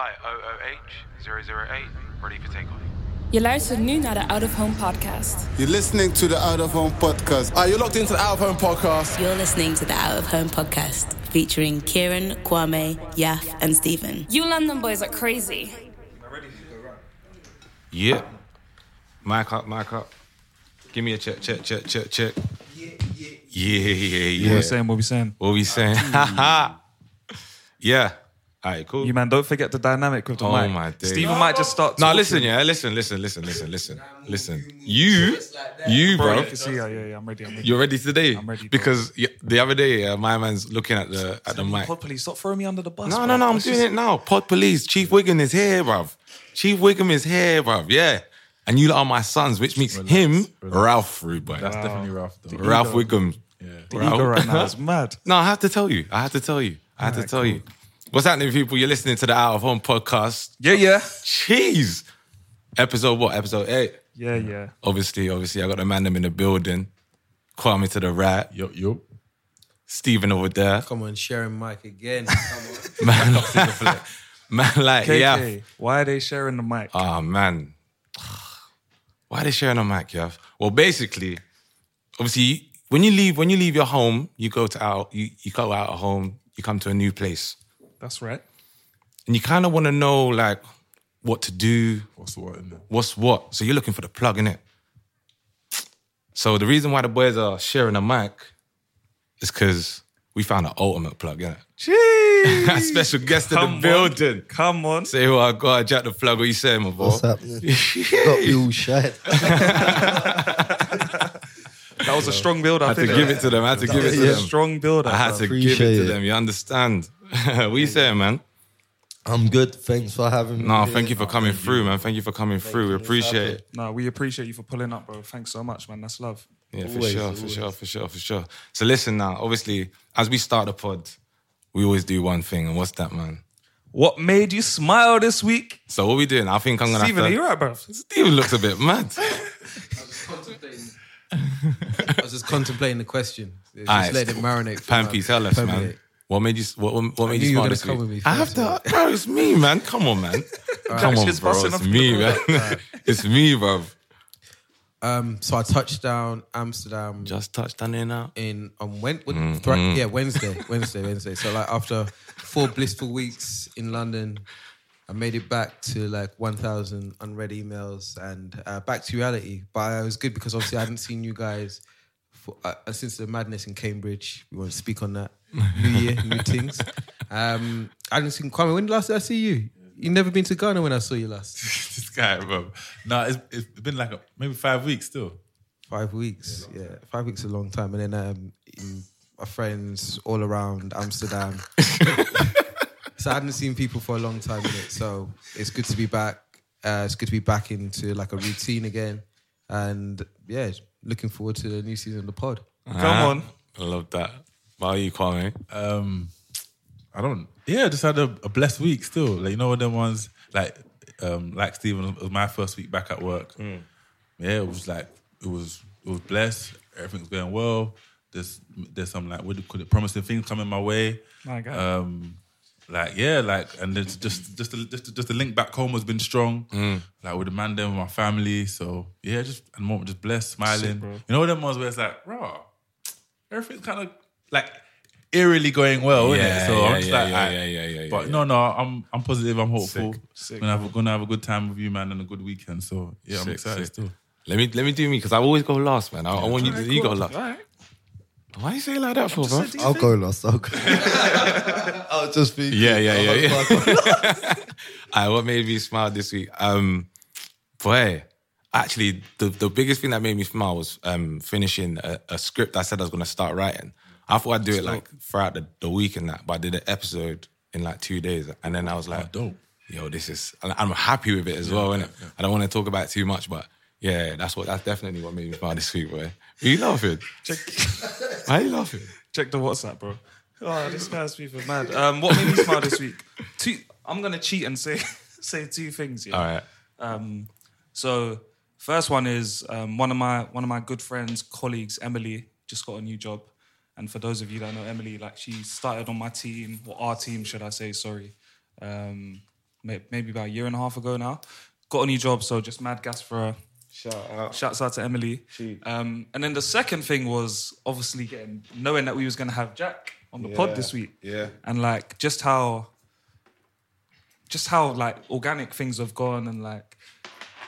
Flight OOH 008, ready for takeoff. Je luistert nu naar de Out of Home podcast. You're listening to the Out of Home podcast. Ah, are you locked into the Out of Home podcast? You're listening to the Out of Home podcast featuring Kieran, Kwame, Yaf, and Stephen. You London boys are crazy. Yeah. Mic up, mic up. Give me a check, check, check, check, check. Yeah, yeah, yeah. What we saying? What we saying? What we saying? yeah. All right, cool. You man, don't forget the dynamic with the Oh mic. my days. Stephen might just start. No, talking. listen, yeah, listen, listen, listen, listen, listen, listen. You, you, bro. bro, You can see, yeah, yeah, yeah. I'm ready. I'm ready. you're ready today. I'm ready, bro. because y- the other day, uh, my man's looking at the at the mic. Pod police, stop throwing me under the bus. No, bro. no, no, I'm Let's doing just- it now. Pod police, Chief Wiggum is here, bruv. Chief Wiggum is here, bruv. Yeah. And you lot are my sons, which makes him Ralph Rude Boy. That's definitely Ralph, though. Ralph Wiggum. The ego right now is mad. No, I have to tell you. I have to tell you. I have to tell you. What's happening, people? You're listening to the Out of Home podcast. Yeah, yeah, Jeez. Episode what? Episode eight. yeah, yeah. Obviously, obviously, I got the man them in the building. Kwame to the right. Yup, yup. Stephen over there. Come on, sharing mic again. Come on. Man, man like, KK, yeah. why are they sharing the mic? Oh, man. Why are they sharing the mic, yeah? Well, basically, obviously, when you leave, when you leave your home, you go to out, you, you go out of home, you come to a new place. That's right. and you kind of want to know like what to do, What's what in there? what's what. So you're looking for the plug in it. So the reason why the boys are sharing a mic is because we found an ultimate plug in it. Jeez. A special guest in the on. building. Come on. Say who I got, Jack the plug. What you saying, my boy? What's happening? Got me all shy. That was a strong build. I I had to give it to them. I had to give it to Yeah. them. Strong build. I had to give it to them. You understand? What you saying, man? I'm good. Thanks for having me. No, here. thank you for coming through, man. Thank you for coming through. We appreciate it. No, we appreciate you for pulling up, bro. Thanks so much, man. That's love. Yeah, for Always, sure, for always. sure, for sure, for sure. So listen now, obviously, as we start the pod, we always do one thing, and what's that, man? What made you smile this week? So what we doing? I think I'm gonna Stephen, are have you right, bro? Steven looks a bit mad. I was just contemplating the question. Just Alright. let it marinate. for a Pampy, while. tell us, man. Permeate. What made you? What, what, what made you you smile gonna this come week? with me I have to, bro. It's me, man. Come on, man. Come on, bro. It's me, ball. man. it's me, bro. Um, so I touched down Amsterdam Just touched down there now. in on when, what- Mm-hmm. thri- yeah Wednesday, Wednesday, Wednesday. So like after four blissful weeks in London, I made it back to like one thousand unread emails and uh, back to reality. But it was good because obviously I hadn't seen you guys for, uh, since the madness in Cambridge. We won't speak on that. New year, new things. Um, I hadn't seen Kwame. When last did I see you? You never been to Ghana when I saw you last. this guy, bro. No, it's, it's been like a, maybe five weeks still. Five weeks, yeah. Five weeks is a long time. And then um, in, my friends all around Amsterdam. so I hadn't seen people for a long time in it. So it's good to be back. Uh, it's good to be back into like a routine again. And yeah, looking forward to the new season of the pod. Come on. I love that. How are you, Kwame? Um, I don't. Yeah, just had a, a blessed week still. Like you know, them ones like um, like Stephen it was my first week back at work. Yeah, it was like it was it was blessed. Everything's going well. There's there's some like what do you call it promising things coming my way. My God. Um, like yeah, like and then just just the, just the- just the link back home has been strong. Like with the man there with my family. So yeah, just and moment just blessed, smiling. bro. you know them ones where it's like raw. Everything's kind of like eerily going well, isn't it? So yeah, I'm just yeah, like, yeah, alright. yeah, yeah, yeah, But yeah. no, no, I'm I'm positive. I'm hopeful. Sick, sick, Gonna have, gonna have a good time with you, man, and a good weekend. So yeah, I'm excited sick. still. Let me let me do me because I always go last, man. I, I want you to you go last. All right. Why you say it like that for, bro? I'll go last. I'll go. I'll just be. Yeah, yeah, yeah, yeah. I'll go- what made me smile this week? Um, boy, actually, the, the biggest thing that made me smile was um, finishing a, a script I said I was going to start writing. I thought I'd do it like throughout the, the week and that, but I did an episode in like two days, and then I was like, dope. yo, this is, and I'm happy with it as well. innit? I don't want to talk about it too much, but yeah, that's what that's definitely what made me smile this week, boy. Are you laughing? Check. Why are you laughing? Check the WhatsApp, bro. Oh, this guy's people mad. Um, what made me smile this week? Two. I'm gonna cheat and say say two things. Yeah. All right. Um, so first one is um, one of my one of my good friends, colleagues, Emily, just got a new job. And for those of you that know Emily, like she started on my team, or our team, should I say? Sorry, um, maybe about a year and a half ago now. Got a new job, so just mad gas for her. Shout out. Shouts out to Emily. Um, and then the second thing was obviously getting knowing that we was gonna have Jack on the pod this week. Yeah. And like just how just how like organic things have gone and like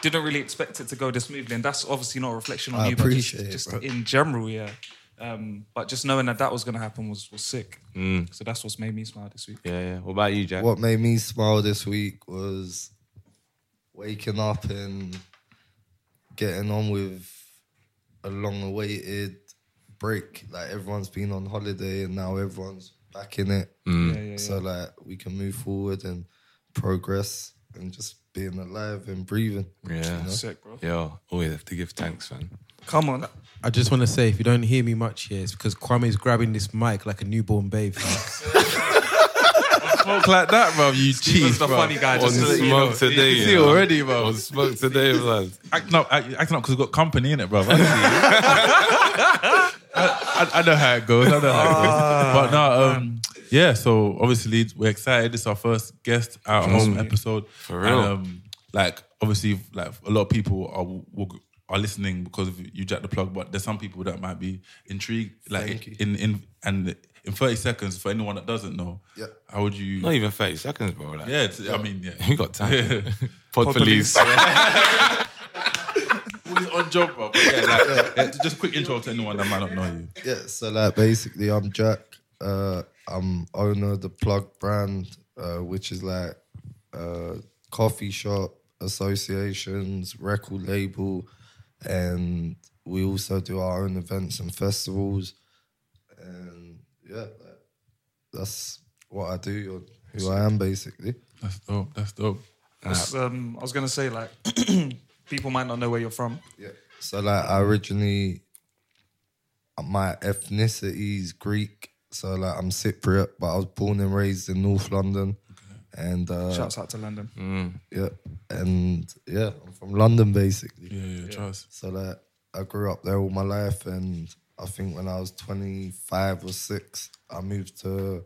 didn't really expect it to go this smoothly. And that's obviously not a reflection on I you, but just, appreciate it, just bro. in general, yeah. Um, but just knowing that that was gonna happen was was sick. So that's what's made me smile this week. Yeah, yeah. What about you, Jack? What made me smile this week was waking up and getting on with a long awaited break. Like everyone's been on holiday and now everyone's back in it. Yeah, yeah, So like we can move forward and progress and just being alive and breathing. Yeah. Sick, bro. Yo, always have to give thanks, man. Come on. I just want to say, if you don't hear me much here, it's because Kwame's grabbing this mic like a newborn babe. Smoke like that, bro. You cheat, Steven's the bro. funny guy, On just to let you know. smoke today, You you see know. already, bro. On smoke today, man. Acting up, acting up because we've got company in it, bro. I. I, I, I know how it goes. I know how it goes. But no, um, yeah. So obviously we're excited. It's our first guest out home episode. For real. And, um, like obviously, like a lot of people are will, are listening because of you jack the plug. But there's some people that might be intrigued. Like Thank you. in in and in 30 seconds for anyone that doesn't know. Yeah. How would you? Not even 30 seconds, bro. Like, yeah. It's, I mean, yeah. You got time. Pod, Pod police. Fully on job, bro. But yeah, like, yeah, just a quick intro to anyone that might not know you. Yeah, so like basically, I'm Jack. Uh, I'm owner of the Plug brand, uh, which is like uh, coffee shop, associations, record label, and we also do our own events and festivals. And yeah, that's what I do, or who I am basically. That's dope. That's dope. It's, um, I was gonna say like people might not know where you're from. Yeah. So like I originally my ethnicity is Greek. So like I'm Cypriot, but I was born and raised in North London. And uh Shouts out to London. yeah. And yeah, I'm from London basically. Yeah, yeah, trust. So like I grew up there all my life and I think when I was 25 or 6, I moved to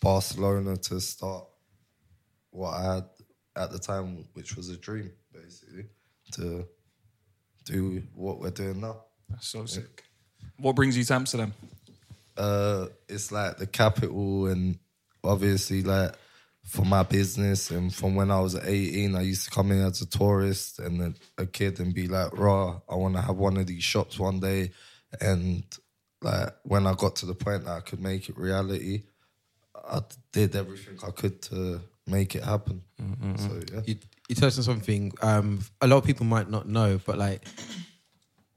Barcelona to start what I had at the time, which was a dream, basically, to do what we're doing now. That's so sick. What brings you to Amsterdam? uh, it's like the capital, and obviously, like for my business, and from when I was 18, I used to come in as a tourist and a, a kid and be like, "Raw, I want to have one of these shops one day." And like when I got to the point that I could make it reality, I did everything I could to make it happen. So yeah, you, you touched on something um, a lot of people might not know, but like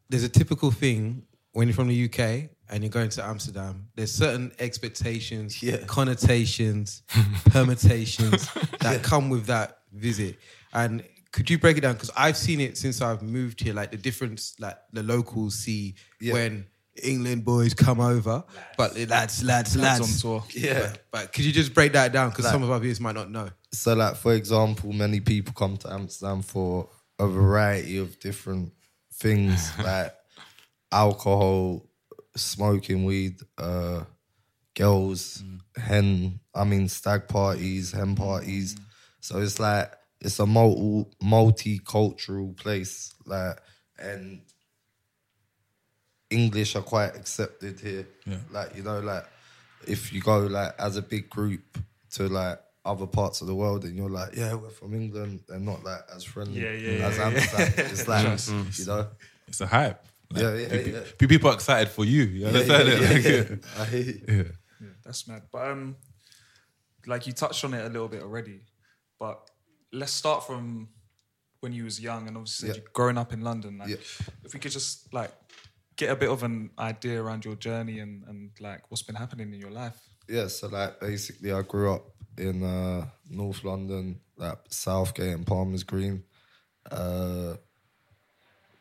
there's a typical thing when you're from the UK and you're going to Amsterdam. There's certain expectations, Yeah. connotations, permutations that come with that visit. And could you break it down? Because I've seen it since I've moved here. Like the difference, like the locals see Yeah. when England boys come over, but lads, lads, lads, Lads on tour. Yeah. But, but could you just break that down? Because Like- some of our viewers might not know. so like for example many people come to amsterdam for a variety of different things like alcohol smoking weed uh girls hen i mean stag parties hen parties so it's like it's a multi multicultural place like and english are quite accepted here Yeah. like you know like if you go like as a big group to like other parts of the world and you're like, yeah, we're from England, they're not like as friendly Yeah, yeah, as yeah, Amsterdam. It's like, you know, It's a hype. Like, Yeah, yeah, people, yeah. people are excited for you. You understand it? Like, I hear you. yeah. That's mad. But um, like you touched on it a little bit already. But let's start from when you was young and obviously Yeah. you growing up in London. Like, Yeah. if we could just like get a bit of an idea around your journey and and like what's been happening in your life. Yeah, so like basically, I grew up in uh, North London, like Southgate and Palmer's Green. Uh,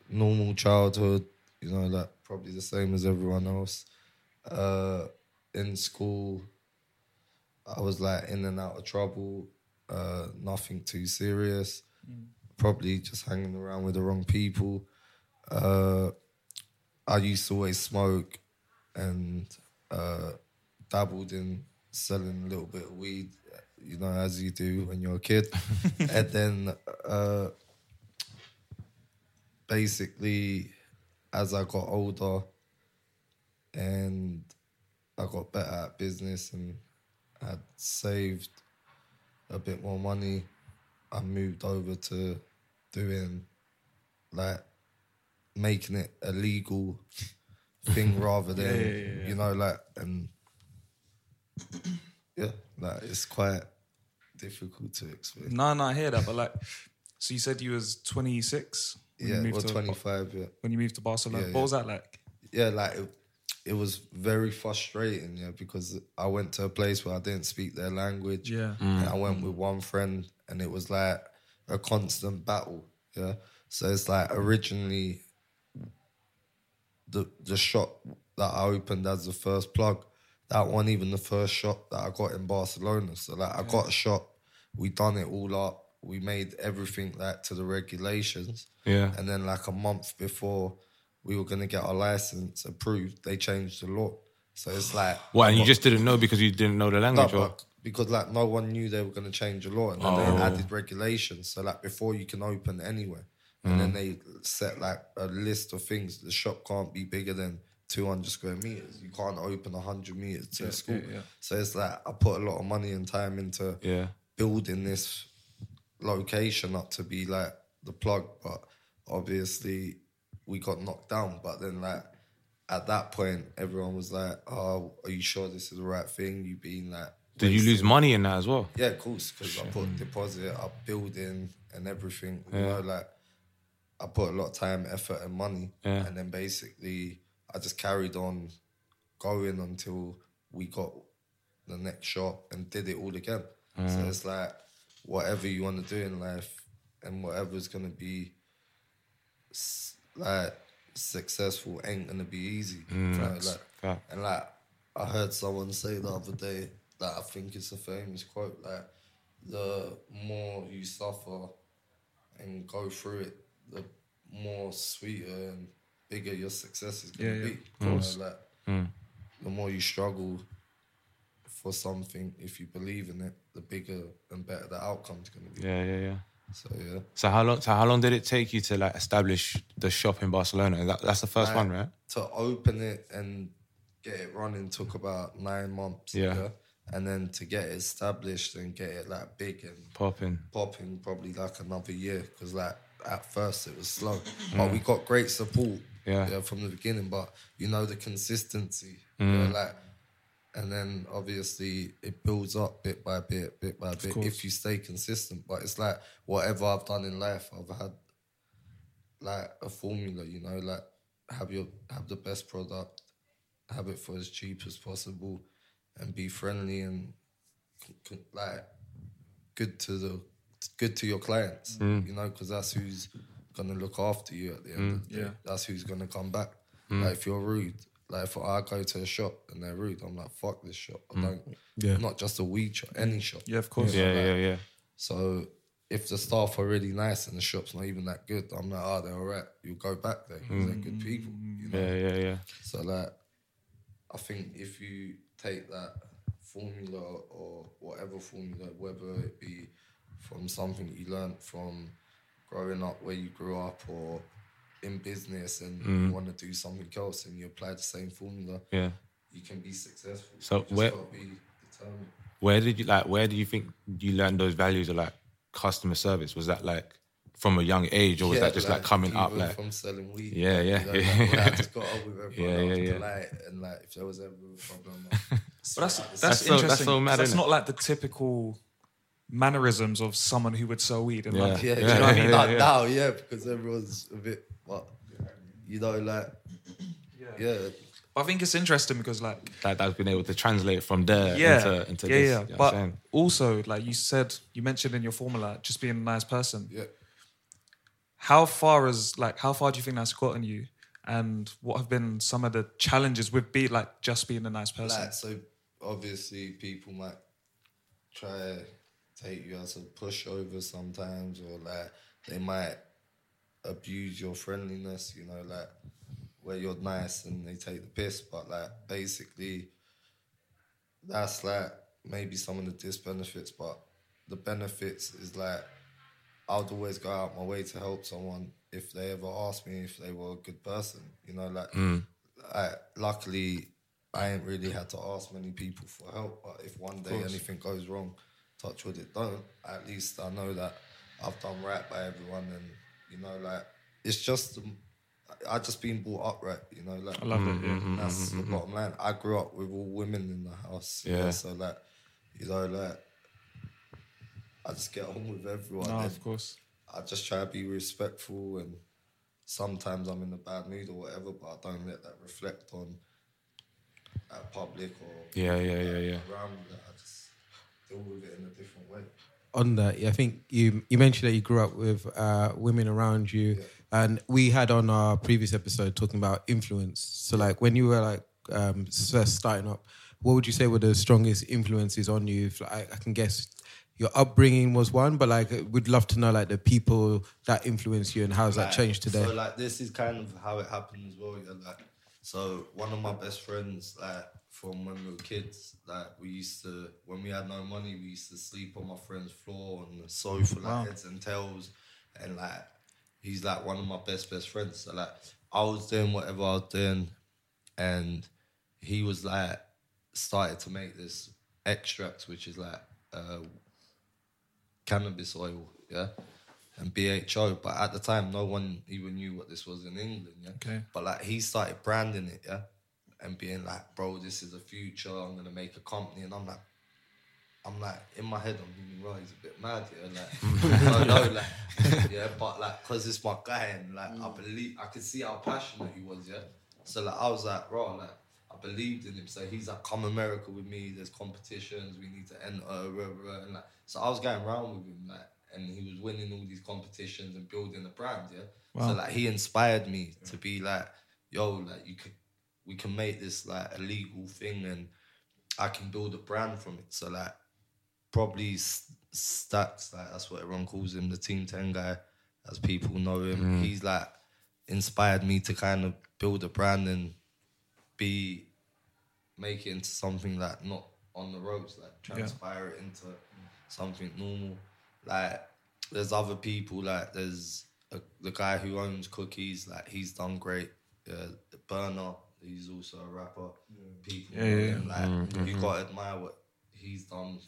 normal childhood, you know, like probably the same as everyone else. Uh, in school, I was like in and out of trouble, uh, nothing too serious. Probably just hanging around with the wrong people. Uh, I used to always smoke and uh, dabbled in selling a little bit of weed, you know, as you do when you're a kid. and then uh, basically, as I got older and I got better at business and had saved a bit more money, I moved over to doing like making it a legal thing rather than Yeah, yeah, yeah, you know like and yeah like it's quite difficult to explain. No, no, I hear that, but like, so you said you was 26. When you Yeah, moved or to- 25, yeah. When you moved to Barcelona, Yeah, what yeah. was that like? yeah, like it, it was very frustrating, yeah, because I went to a place where I didn't speak their language. Yeah. And I mm. went with one friend and it was like a constant battle. Yeah. So it's like originally the the shop that I opened as the first plug, that wasn't even the first shop that I got in Barcelona. So like I got a shop, we done it all up, we made everything like to the regulations. Yeah. And then like a month before we were gonna get our license approved, they changed the law. So it's like What? And you just didn't know because you didn't know the language, no, or but because like no one knew they were going to change the law, and then Oh. they added regulations. So like before you can open anywhere, and then Mm. they set like a list of things. The shop can't be bigger than two hundred square meters. You can't open hundred meters to Yeah, a school. yeah, yeah. So it's like I put a lot of money and time into Yeah. building this location up to be like the plug, but obviously we got knocked down. But then like at that point, everyone was like, "Oh, are you sure this is the right thing?" You being like, did you lose money in that as well? yeah, of course, because I put deposit, up building and everything. You Yeah. know, like I put a lot of time, effort, and money, Yeah. and then basically I just carried on going until we got the next shop and did it all again. So it's like whatever you want to do in life and whatever's gonna be like successful ain't gonna be easy. Mm. You know, Facts. like, Fact. and like I heard someone say the other day that I think it's a famous quote, like the more you suffer and go through it, the more sweeter and bigger your success is gonna Yeah, yeah, be. of You know, like Mm. the more you struggle for something, if you believe in it, the bigger and better the outcome's gonna be. Yeah, yeah, yeah. So yeah. So how long? So how long did it take you to like establish the shop in Barcelona? That, that's the first one, right? To open it and get it running took about nine months. Yeah. And then to get it established and get it like big and Popping. popping probably like another year because like at first it was slow, Mm. but we got great support. Yeah. from the beginning. But you know the consistency, you Mm. know, like, and then obviously it builds up bit by bit, bit by bit if you stay consistent. But it's like whatever I've done in life, I've had like a formula, you know, like have your have the best product, have it for as cheap as possible, and be friendly and c- c- like good to the good to your clients, Mm. you know, because that's who's gonna look after you at the end. of the day. Yeah. that's who's gonna come back. Mm. Like if you're rude, like if I go to a shop and they're rude, I'm like fuck this shop. I mm. don't. Yeah. Not just a weed shop, any shop. Yeah, of course. Yeah, yeah, yeah. So if the staff are really nice and the shop's not even that good, I'm like, oh, they're all right. You'll go back there there 'cause they're good mm. people. You know? Yeah, yeah, yeah. So like, I think if you take that formula or whatever formula, whether it be from something you learned from growing up where you grew up or in business and you mm. want to do something else and you apply the same formula, Yeah. you can be successful. So you just where- be determined. Where did you like? Where do you think you learned those values of like customer service? Was that like from a young age, or was Yeah, that just like, coming up? Like, from selling weed. Yeah, yeah, You know, yeah. like, I just got on with everyone. Yeah, yeah, yeah. polite, and like if there was ever a problem, But that's that's, That's so- interesting. that's so mad, that's not like the typical mannerisms of someone who would sell weed in Yeah. London. yeah, Do you you know what I mean? not yeah. now, yeah, because everyone's a bit, what, you know, like, yeah. But I think it's interesting because like That that's been able to translate from there yeah, into, into yeah, this. yeah. you know but also, like you said, you mentioned in your formula, just being a nice person. Yeah. How far is like how far do you think that's gotten you? And what have been some of the challenges with be like just being a nice person? Like, so obviously people might try to take you as a pushover sometimes, or like they might abuse your friendliness. You know, like where you're nice and they take the piss, but like basically that's like maybe some of the disbenefits, but the benefits is like I'd always go out my way to help someone if they ever asked me if they were a good person. You know, like, hmm. I, luckily, I ain't really had to ask many people for help. But if one day anything goes wrong, touch wood, it don't. At least I know that I've done right by everyone, and you know, like it's just I just been brought up right. You know, like I love it. Yeah. and that's the mm-hmm. bottom line. I grew up with all women in the house. you know, Yeah. so like, you know, like I just get on with everyone. No, of course. I just try to be respectful and sometimes I'm in a bad mood or whatever, but I don't let that reflect on at public or Yeah, yeah, yeah, yeah. around. Like, I just deal with it in a different way. On that, I think you you mentioned that you grew up with uh, women around you, and we had on our previous episode talking about influence. So, like when you were like um, first starting up, what would you say were the strongest influences on you? If, like, I can guess your upbringing was one, but like we'd love to know like the people that influence you and how's that changed today. So like this is kind of how it happened as well. Yeah, like so one of my best friends, like from when we were kids, like we used to when we had no money, we used to sleep on my friend's floor on the sofa, like heads and tails, and like he's like one of my best best friends. So like I was doing whatever I was doing, and he was like started to make this extract, which is like uh, cannabis oil, yeah, and BHO. But at the time, no one even knew what this was in England, yeah. Okay. But like he started branding it, yeah, and being like, "Bro, this is the future. I'm gonna make a company," and I'm like. I'm like in my head. I'm thinking, right, he's a bit mad, yeah. Like, no, no, like, yeah, but like, cause it's my guy, and like, I mm. believe, I could see how passionate he was, yeah. So like, I was like, bro, like, I believed in him. So he's like, come America with me. There's competitions. We need to enter. Rah, rah, and like, so I was going around with him, like, and he was winning all these competitions and building a brand, yeah. So like, he inspired me to be like, yo, like, you could, we can make this like a legal thing, and I can build a brand from it. So like, probably Stacks, like that's what everyone calls him, the Team Ten guy, as people know him. Mm. He's like inspired me to kind of build a brand and be make it into something like not on the ropes, like transpire it into something normal. Like there's other people, like there's a, the guy who owns cookies, like he's done great. Uh, Berner, he's also a rapper. People, know him, like you gotta admire what he's done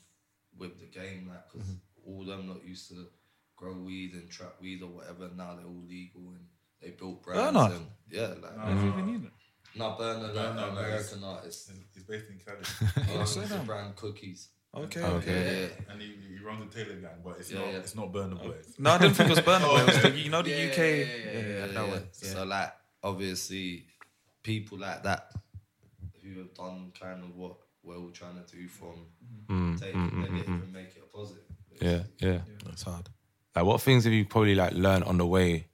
with the game, like because all them that used to grow weed and trap weed or whatever, now they're all legal and they built brands. Berner? And, yeah, like Never even mm-hmm. knew that. no Berner, like Berner, no, American artist. He's based in Cali. He owns the brand Cookies. Oh, okay. Yeah, yeah. and he, he runs the Taylor gang, but it's Yeah, not yeah. it's not Burna Boy's. No, I didn't think it was Burna Boy. It was the, you know the Yeah, UK. yeah, Yeah, yeah, yeah, yeah, that Yeah, one. So like obviously people like that who have done kind of what we're all trying to do from take it negative and mm-hmm. make it a positive. Yeah, yeah. That's hard. Like, what things have you probably like learned on the way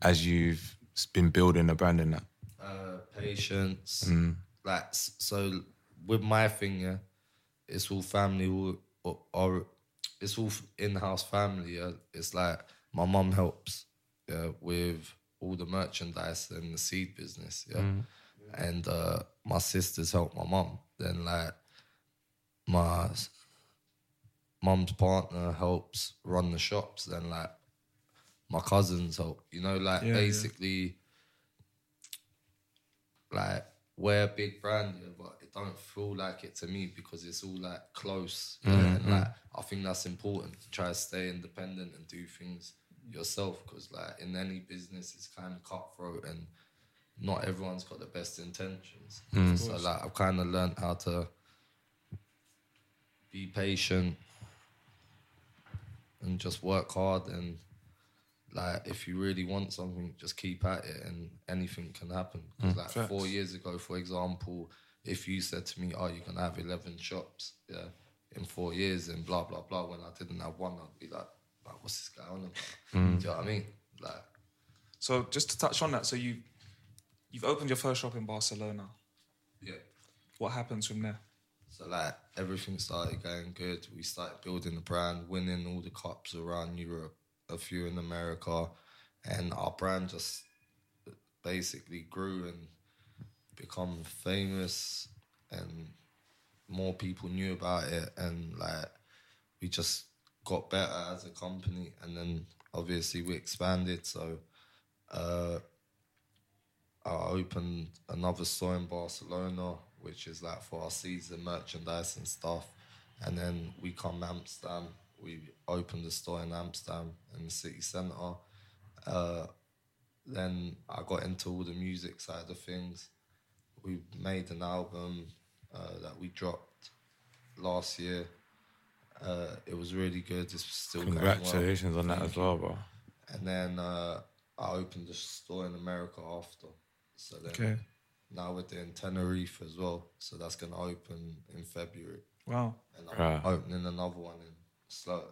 as you've been building a brand and that? Uh, patience. Mm. Like s- so with my thing, yeah, it's all family all, or, or it's all in-house family. Yeah, it's like my mum helps yeah, with all the merchandise and the seed business. Yeah, and uh, my sisters help my mum. Then like my s- mum's partner helps run the shops. Then like my cousins help. You know, like Yeah, yeah. basically like we're a big brand, yeah, but it don't feel like it to me because it's all like close. Mm, yeah? And mm. like I think that's important to try to stay independent and do things yourself because like in any business it's kind of cutthroat and not everyone's got the best intentions. Mm. So like I've kind of learned how to be patient and just work hard and like if you really want something, just keep at it, and anything can happen. 'Cause, Mm. like Facts. four years ago, for example, if you said to me, "Oh, you're gonna have eleven shops, yeah, in four years," and blah blah blah, when I didn't have one, I'd be like, like "What's this guy on about?" Mm. Do you know what I mean? Like, So just to touch on that, so you you've opened your first shop in Barcelona. yeah. What happens from there? So like everything started going good. We started building the brand, winning all the cups around Europe, a few in America, and our brand just basically grew and become famous, and more people knew about it, and like we just got better as a company, and then obviously we expanded. So. Uh, I opened another store in Barcelona, which is like for our season merchandise and stuff. And then we come Amsterdam. We opened a store in Amsterdam in the city centre. Uh, then I got into all the music side of things. We made an album uh, that we dropped last year. Uh, it was really good. It's still going well. Congratulations on that as well, bro. And then uh, I opened a store in America after. So then Okay. now we're doing Tenerife as well. So that's going to open in February. Wow. And I'm Right. opening another one in Slaughter,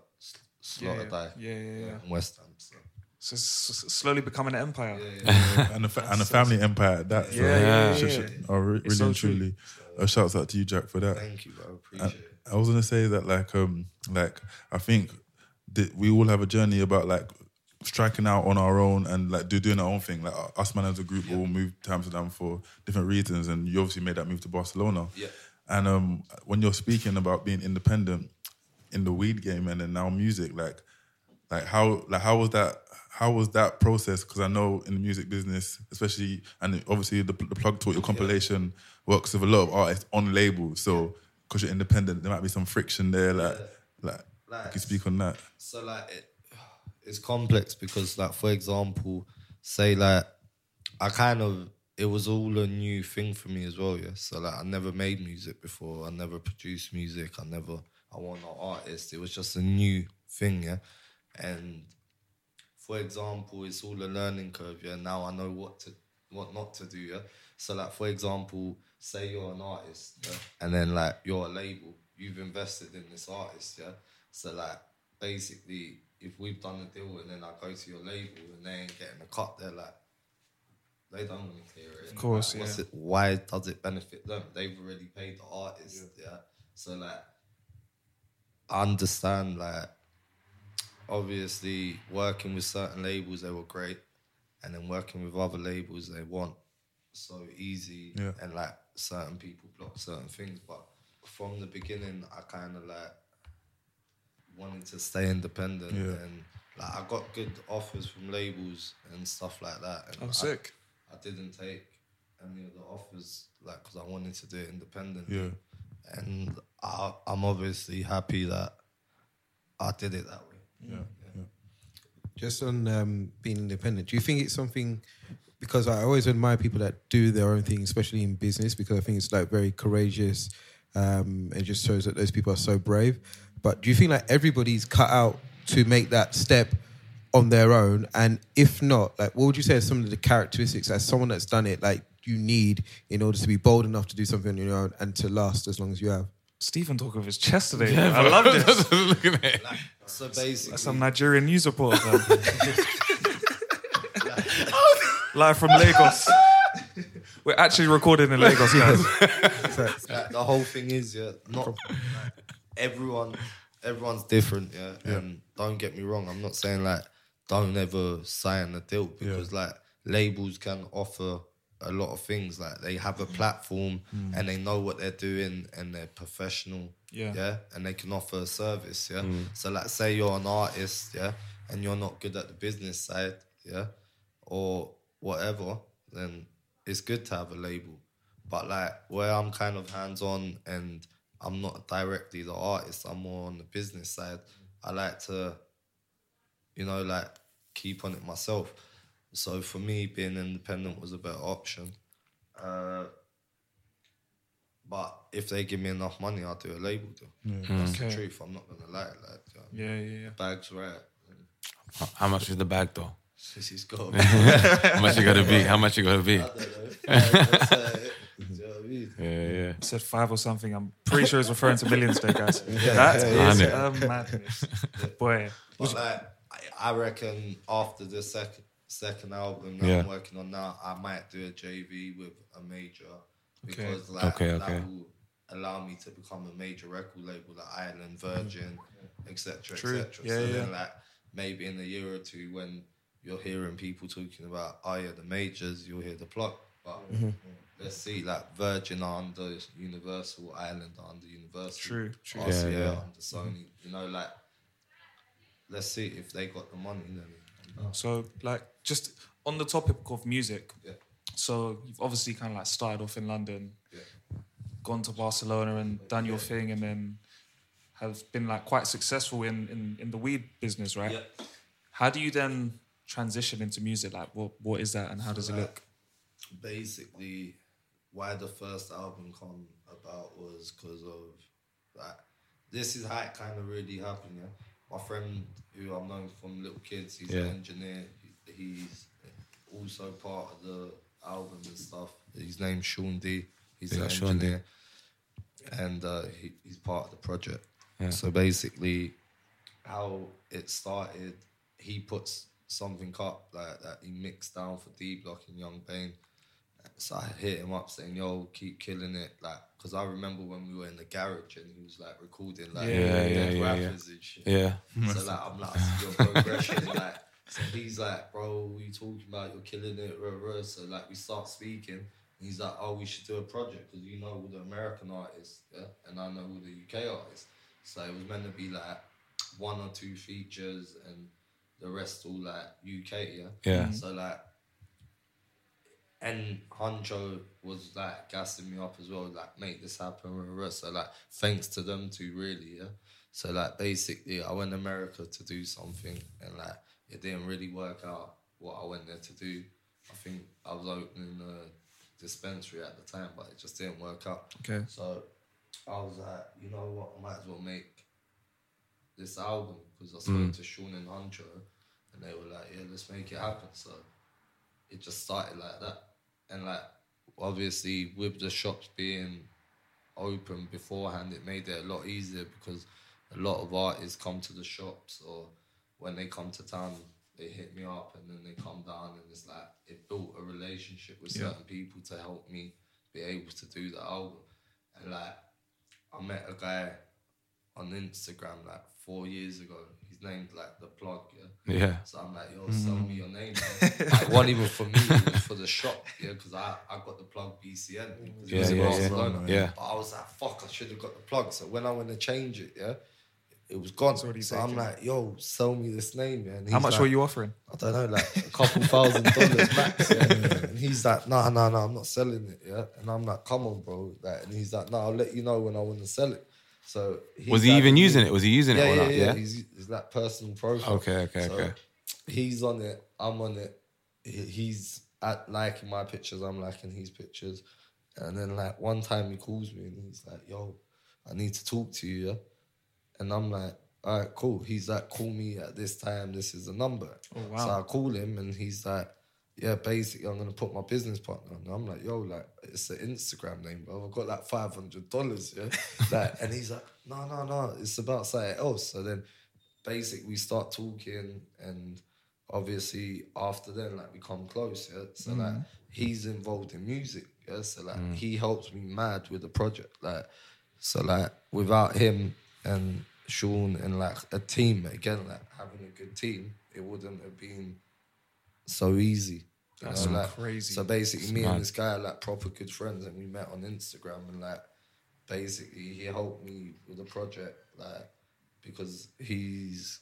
Slaughter Yeah, yeah, yeah, yeah. In West Ham. So. So it's slowly becoming an empire. and a fa- and a family empire at that. So Yeah, yeah, sh- yeah, sh- oh, re- It's really so and truly. A shouts out to you, Jack, for that. Thank you, bro. And Appreciate it. I was gonna say that, like, um, like I think that we all have a journey about like striking out on our own and like do doing our own thing. Like us, man, as a group, all moved to Amsterdam for different reasons, and you obviously made that move to Barcelona. Yeah. And um, when you're speaking about being independent in the weed game and then now music, like, like how, like how was that? How was that process? Because I know in the music business, especially, and obviously the, the plug taught your compilation works with a lot of artists on labels. So because you're independent, there might be some friction there. Like, like, Like- you can speak on that. So like it, it's complex because like for example, say like I kind of it was all a new thing for me as well, yeah. So like I never made music before, I never produced music, I never I wasn't an artist. It was just a new thing, yeah. And for example, it's all a learning curve, yeah. Now I know what to what not to do, yeah. So like for example, say you're an artist, yeah, and then like you're a label, you've invested in this artist, yeah. So like basically, if we've done a deal and then I go to your label and they ain't getting a cut, they're like, they don't want to clear it. Of course, Like, yeah. it, why does it benefit them? They've already paid the artist, yeah. So like, I understand like, obviously working with certain labels they were great, and then working with other labels they want so easy, Yeah. and like certain people block certain things. But from the beginning, I kind of like wanted to stay independent Yeah. and like I got good offers from labels and stuff like that. And Oh, I- sick. I, didn't take any of the offers like because I wanted to do it independently. Yeah. And I, I'm obviously happy that I did it that way. Yeah. yeah. Just on um, being independent, do you think it's something? Because I always admire people that do their own thing, especially in business, because I think it's like very courageous. Um, it just shows that those people are so brave. But do you think like everybody's cut out to make that step on their own? And if not, like, what would you say are some of the characteristics as someone that's done it, like you need in order to be bold enough to do something on your own and to last as long as you have? Stephen talk of his chest today. I love this. Looking at it. So basically, That's some Nigerian news reporter. fam. Live from Lagos. We're actually recording in Lagos, guys. Like, uh, the whole thing is yeah, not like, everyone. Everyone's different, yeah? And don't get me wrong, I'm not saying like don't ever sign a deal because like labels can offer a lot of things. Like they have a platform mm. and they know what they're doing and they're professional, Yeah. yeah, and they can offer a service, yeah. So like, say you're an artist, yeah, and you're not good at the business side, yeah, or whatever, then it's good to have a label. But like where I'm kind of hands on and I'm not directly the artist, I'm more on the business side. I like to, you know, like keep on it myself. So for me, being independent was a better option. Uh, but if they give me enough money, I'll do a label deal. That's Okay. the truth. I'm not gonna lie. Like, Yeah, yeah, yeah. bags right. How much is the bag though? This is gold. How much you gotta be? How much you gotta be? I don't know. That's, do you know what I? Yeah, yeah. said five or something. I'm pretty sure it's referring to millions there, guys. That yeah, is yeah. a madness. Boy. But like, I, I reckon after the second second album that Yeah. I'm working on now, I might do a JV with a major because like Okay, that okay. will allow me to become a major record label like Island, mm-hmm. Virgin, etc. True. etc. Yeah, so yeah. then like maybe in a year or two when you're hearing people talking about oh yeah the majors, you'll hear the plug. But mm-hmm. let's see, like Virgin are under Universal, Island are under Universal, True, true. RCA Yeah, yeah. under Sony. You know, like let's see if they got the money. Then So, like, just on the topic of music. Yeah. So you've obviously kind of like started off in London, Yeah. gone to Barcelona and done your thing, and then have been like quite successful in in, in the weed business, right? Yeah. How do you then transition into music? Like, what what is that, and how does it look? basically why the first album come about was because of like this is how it kind of really happened. Yeah, my friend who I've known from little kids, he's Yeah. an engineer. He- He's also part of the album and stuff. His name's Sean D. He's Yeah, an Sean D. engineer, and uh, he, he's part of the project. Yeah. So basically, how it started, he puts something up like that he mixed down for D Block and Young Bane. So I hit him up saying, "Yo, keep killing it!" Like, because I remember when we were in the garage and he was like recording like Yeah, yeah, dead yeah, yeah. rappers and shit. Yeah. So like, I'm like, your progression. like, so he's like, "Bro, what you talking about? You're killing it." Rah, rah. So like, we start speaking. And he's like, "Oh, we should do a project because you know all the American artists, yeah, and I know all the UK artists." So it was meant to be like one or two features and the rest all like UK, yeah. Yeah. Mm-hmm. So like, and Huncho was like gassing me up as well, like make this happen. rah, rah, rah. So like, thanks to them two, really, yeah. So like, basically, I went to America to do something, and like, it didn't really work out what I went there to do. I think I was opening a dispensary at the time, but it just didn't work out. Okay. So I was like, you know what, I might as well make this album because I spoke mm. to Sean and Huncho, and they were like, yeah, let's make it happen. So it just started like that, and like obviously with the shops being open beforehand, it made it a lot easier because a lot of artists come to the shops or when they come to town, they hit me up and then they come down and it's like it built a relationship with Yeah. certain people to help me be able to do the album. And like I met a guy on Instagram like four years ago. He's named like the plug, yeah. Yeah. So I'm like, yo, mm-hmm. sell me your name. like, it wasn't even for me, it was for the shop, yeah, because I, I got the plug BCN. Yeah, yeah, yeah. Yeah. But I was like, fuck, I should have got the plug. So when I went to change it, yeah, it was gone. already So I'm like, yo, sell me this name, man. And How much like, were you offering? I don't know, like a couple thousand dollars max. Yeah? And he's like, no, no, no, I'm not selling it. Yeah. And I'm like, come on, bro. Like, and he's like, no, I'll let you know when I want to sell it. So he's Was he like- even using it? Was he using yeah, it or yeah, not? yeah, Yeah. He's, he's like personal profile. Okay, okay, So okay. He's on it. I'm on it. He's at liking my pictures. I'm liking his pictures. And then like one time he calls me and he's like, "Yo, I need to talk to you." Yeah? And I'm like, "All right, cool." He's like, "Call me at this time. This is the number." Oh, wow. So I call him and he's like, "Yeah, basically, I'm gonna put my business partner." on. And I'm like, "Yo, like it's an Instagram name, bro. I've got like five hundred dollars." Yeah, like, and he's like, "No, no, no. It's about something else." So then, basically, we start talking and obviously after then like we come close yeah so mm. like he's involved in music yeah so like mm. he helps me mad with the project like so like without him and Sean and like a team again like having a good team it wouldn't have been so easy That's know, like, crazy. so basically me mad. and this guy are like proper good friends and we met on Instagram and like basically he helped me with the project like because he's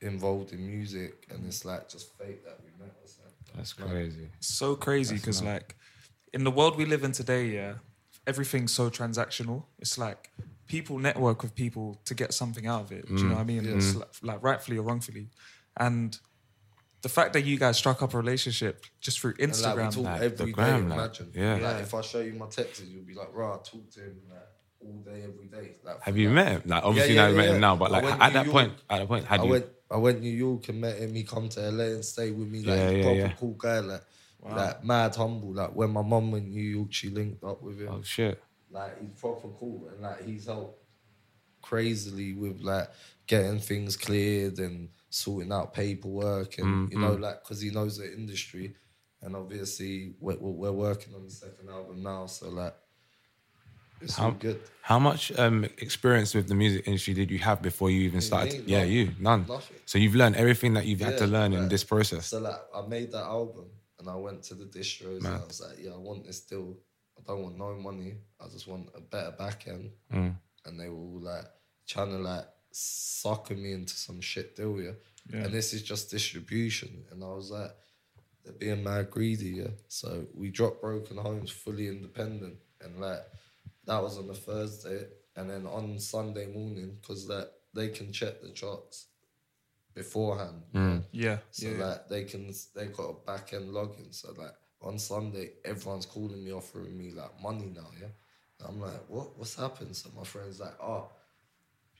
involved in music and it's like just fate that we met or something. That's crazy. so crazy because like in the world we live in today yeah everything's so transactional it's like people network with people to get something out of it do you mm. know what i mean it's like, like rightfully or wrongfully and the fact that you guys struck up a relationship just through And like we instagram talk Like, every the day, gram, like, imagine. yeah. Like if I show you my texts, you'll be like, right, I talk to him like all day, every day. Like Have you like- met him? Like obviously Yeah, now yeah, you met yeah. him now, but like at to that New point, at that point, had I you? went I went New York and met him. He come to LA and stay with me. Like Yeah, yeah, proper yeah. cool guy. Like like mad humble. Like when my mum went New York, she linked up with him. Oh shit. Like he's proper cool and like he's helped crazily with like getting things cleared and sorting out paperwork and you know like because he knows the industry and obviously we're, we're working on the second album now so like it's all good. how much um, experience with the music industry did you have before you even started? me, yeah, none. you none. Nothing. So you've learned everything that you've had to Yeah, learn in this process. So like I made that album and I went to the distros and I was like, yeah, I want this deal. I don't want no money. I just want a better back end. Mm. And they were all like trying to like sucker me into some shit deal, yeah. Yeah. And this is just distribution. And I was like, they're being mad greedy, yeah. So we dropped Broken Homes fully independent. And like that was on a Thursday. And then on Sunday morning, because like they can check the charts beforehand. yeah. Yeah. So yeah. like they can they got a back end login. So like on Sunday, everyone's calling me offering me like money now, yeah. And I'm like, what? What's happened? So my friend's like, oh,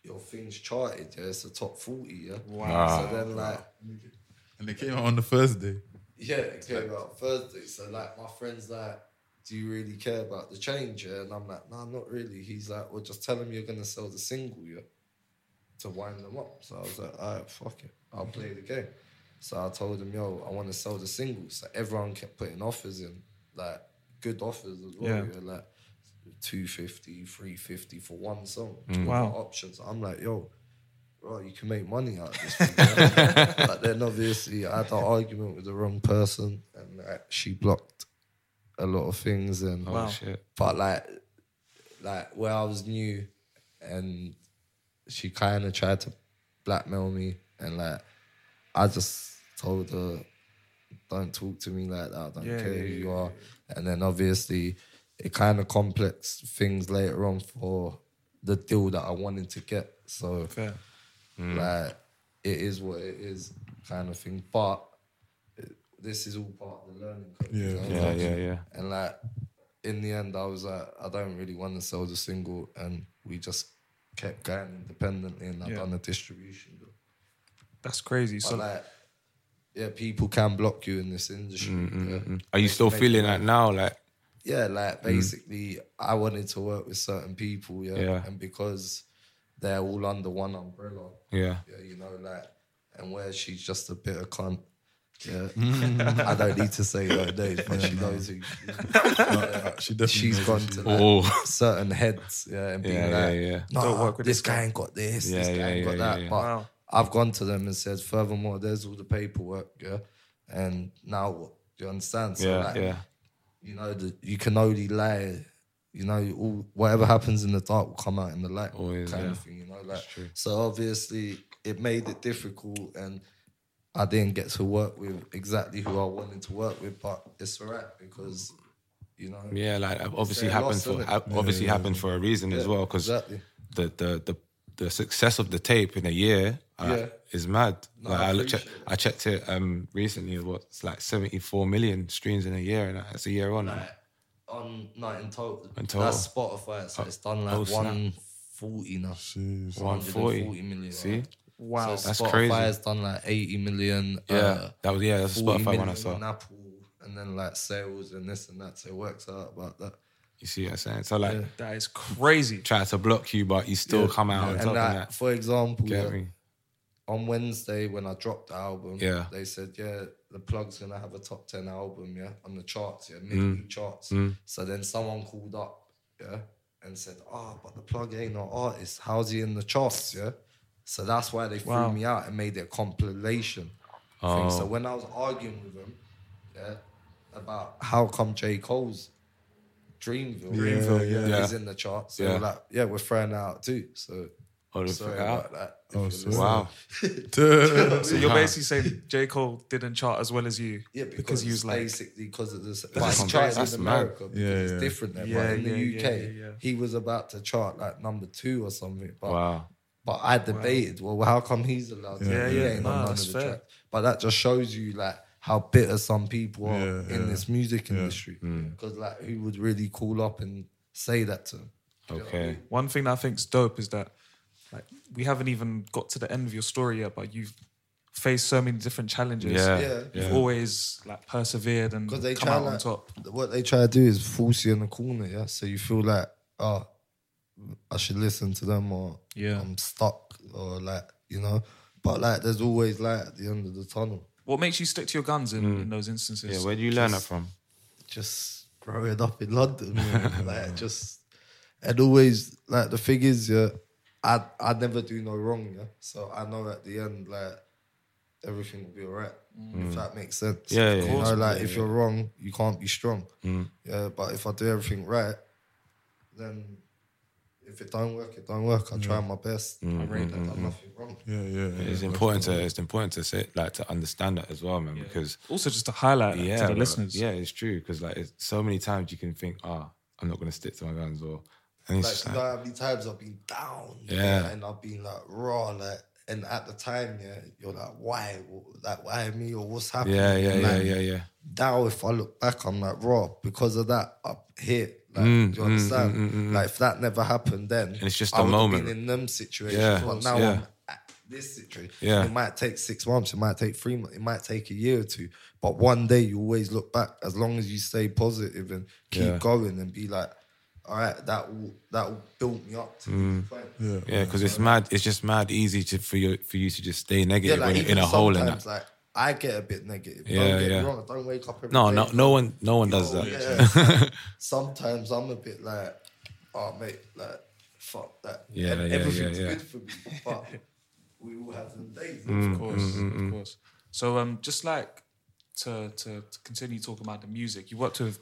your thing's charted, yeah. It's the top forty, yeah. Wow. So then like, And they came out on the first day. yeah, it came out Thursday. So like my friend's like, do you really care about the change? Yeah? And I'm like, no, not really. He's like, well, just tell him you're gonna sell the single, yeah, to wind them up. So I was like, all right, fuck it, I'll play the game. So I told him, yo, I want to sell the singles. So everyone kept putting offers in, like good offers as well. Yeah. Yeah, like 250, 350 for one song. Mm. Wow. Options. I'm like, yo, bro, you can make money out of this. but then obviously I had an argument with the wrong person and like, she blocked a lot of things and Oh Wow. shit. but like like where I was new and she kind of tried to blackmail me and like I just told her don't talk to me like that I don't Yeah, care yeah, who you are and then obviously it kind of complex things later on for the deal that I wanted to get so Fair. Mm. like it is what it is kind of thing but it- this is all part of the learning curve you Yeah. know? Yeah, yeah, yeah. and like in the end, I was like, I don't really want to sell the single, and we just kept going independently, and I Yeah. done the distribution. That's crazy. But So like, yeah, people can block you in this industry. Mm, mm yeah. Mm. Are you still can feeling you- that now? Like, Yeah, like mm. basically, I wanted to work with certain people, yeah, Yeah. and because they're all under one umbrella, yeah. yeah, you know, like, and where she's just a bit of cunt. Yeah, I don't need to say her name, but she knows who. she is. She uh, definitely She's knows gone she to like, Oh. certain heads, yeah, and being Yeah, yeah, like, yeah. "Nah, Don't work with this this guy." guy ain't got this, Yeah, this guy yeah, ain't got yeah, that. yeah, yeah. But Wow. I've gone to them and said, furthermore, there's all the paperwork, yeah, and now what? Do you understand? So Yeah, like, yeah. you know, the, you can only lie. You know, all, whatever happens in the dark will come out in the light, oh, Always, kind yeah. of thing. You know, like so. Obviously, it made it difficult, and I didn't get to work with exactly who I wanted to work with. But it's alright because, you know, Yeah, like obviously happened for obviously happened for a reason as well because exactly. the, the the the success of the tape in a year uh, Yeah. is mad. No, like I I looked at. I checked it um recently. What it's like seventy four million streams in a year, and that's a year on. like, on not in total. In total. That's Spotify, so it's done like oh, one forty now. Jeez. 140. 140 million. See? right? wow. So That's Spotify crazy. has done like 80 million. Yeah, uh, that was yeah, that's a Spotify one I saw. on Apple, and then like sales and this and that. So it works out about that. You see what I'm saying? So like, Yeah. that is crazy. try to block you, but you still Yeah. come out on top And of that. for example, yeah, me? on Wednesday when I dropped the album, Yeah. they said, yeah, the plug's gonna have a top ten album, yeah, on the charts, yeah, Mm. midweek charts. So then someone called up, yeah, and said, oh, but the plug ain't no artist. How's he in the charts, yeah? So that's why they threw me out and made it a compilation thing. Oh. So when I was arguing with them, yeah, about how come J. Cole's Dreamville, Dreamville, yeah. is in the charts. So Yeah. like, yeah, we're throwing it out too. So Oh, they sorry out? about that. Oh, you're so- listening. Wow. So you're basically saying J Cole didn't chart as well as you Yeah, because, because he was like basically because of this. That's Well, he That's in mad. America because Yeah, it's yeah. different there. Yeah, but in the UK, yeah, yeah, yeah. he was about to chart like number two or something. But Wow. but I debated. Well, how come he's allowed to? Yeah, He yeah. ain't Nah, on none that's of the fair. tracks. But that just shows you like how bitter some people are Yeah, in yeah. this music Yeah. industry. Mm. Because like, who would really call up and say that to him? You know I Okay. mean? one thing that I think's dope is that like we haven't even got to the end of your story yet, but you've faced so many different challenges. Yeah, Yeah. You've yeah. always like persevered and Because they come try out on top. what they try to do is force you in the corner, yeah. So you feel like, oh, I should listen to them, or Yeah. I'm stuck, or like you know. But like, there's always light at the end of the tunnel. What makes you stick to your guns in, in those instances? Yeah, where do you learn that from? Just growing up in London, man. like just and always like the thing is, yeah, I I never do no wrong, yeah. So I know at the end, like everything will be alright. If that makes sense. Mm. Yeah, yeah, you know, like yeah, if you're wrong, you can't be strong. Mm. Yeah, but if I do everything right, then if it don't work, it don't work. I try my best. I mm-hmm. rate that I've done mm-hmm. nothing wrong. Yeah, yeah. It's important to it's important to say like to understand that as well, man. Because Also, just to highlight that yeah, to the bro. listeners. Yeah, it's true because like it's, so many times you can think, oh, I'm not gonna stick to my guns, or and it's Like, just you know how many times I've been down, Yeah. and I've been like raw, like, and at the time, yeah, you're like, why, like, why me, or what's happening? yeah, yeah, And, yeah, yeah, yeah. Now, if I look back, I'm like, raw because of that up here. Like, Mm, do you mm, understand? mm, mm, mm. Like, if that never happened, then And it's just I a moment. Been in them situations, Yeah, but now yeah. I'm at this situation. Yeah. It might take six months. It might take three months. It might take a year or two. But one day, you always look back. As long as you stay positive and keep Yeah. going and be like, all right, that will that will build me up to Mm. this point. Yeah, because it's mad. It's just mad easy to for you for you to just stay Yeah, negative like when you're in a hole in that. like I get a bit negative. Yeah, don't get yeah. me wrong. I don't wake up every No, day no, feeling, no one, no one does "Yo, that. yeah." sometimes I'm a bit like, oh mate, like fuck that. Yeah, And yeah, everything's yeah, yeah. good for me, but we all have them days. Mm, of course, of course. So, um, just like to, to to continue talking about the music, you worked with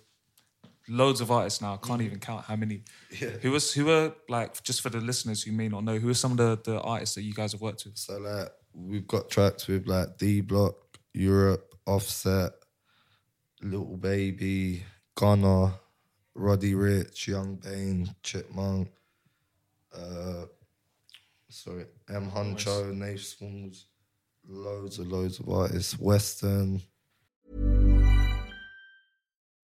loads of artists now. I can't even count how many. Yeah. Who was who were like just for the listeners who may not know, who are some of the, the artists that you guys have worked with? So like we've got tracks with like D Block, Europe, Offset, Lil Baby, Gunna, Roddy Ricch, Young Bane, Chipmunk, uh, sorry, M Huncho, Nafe Smallz, loads and loads of artists, Western.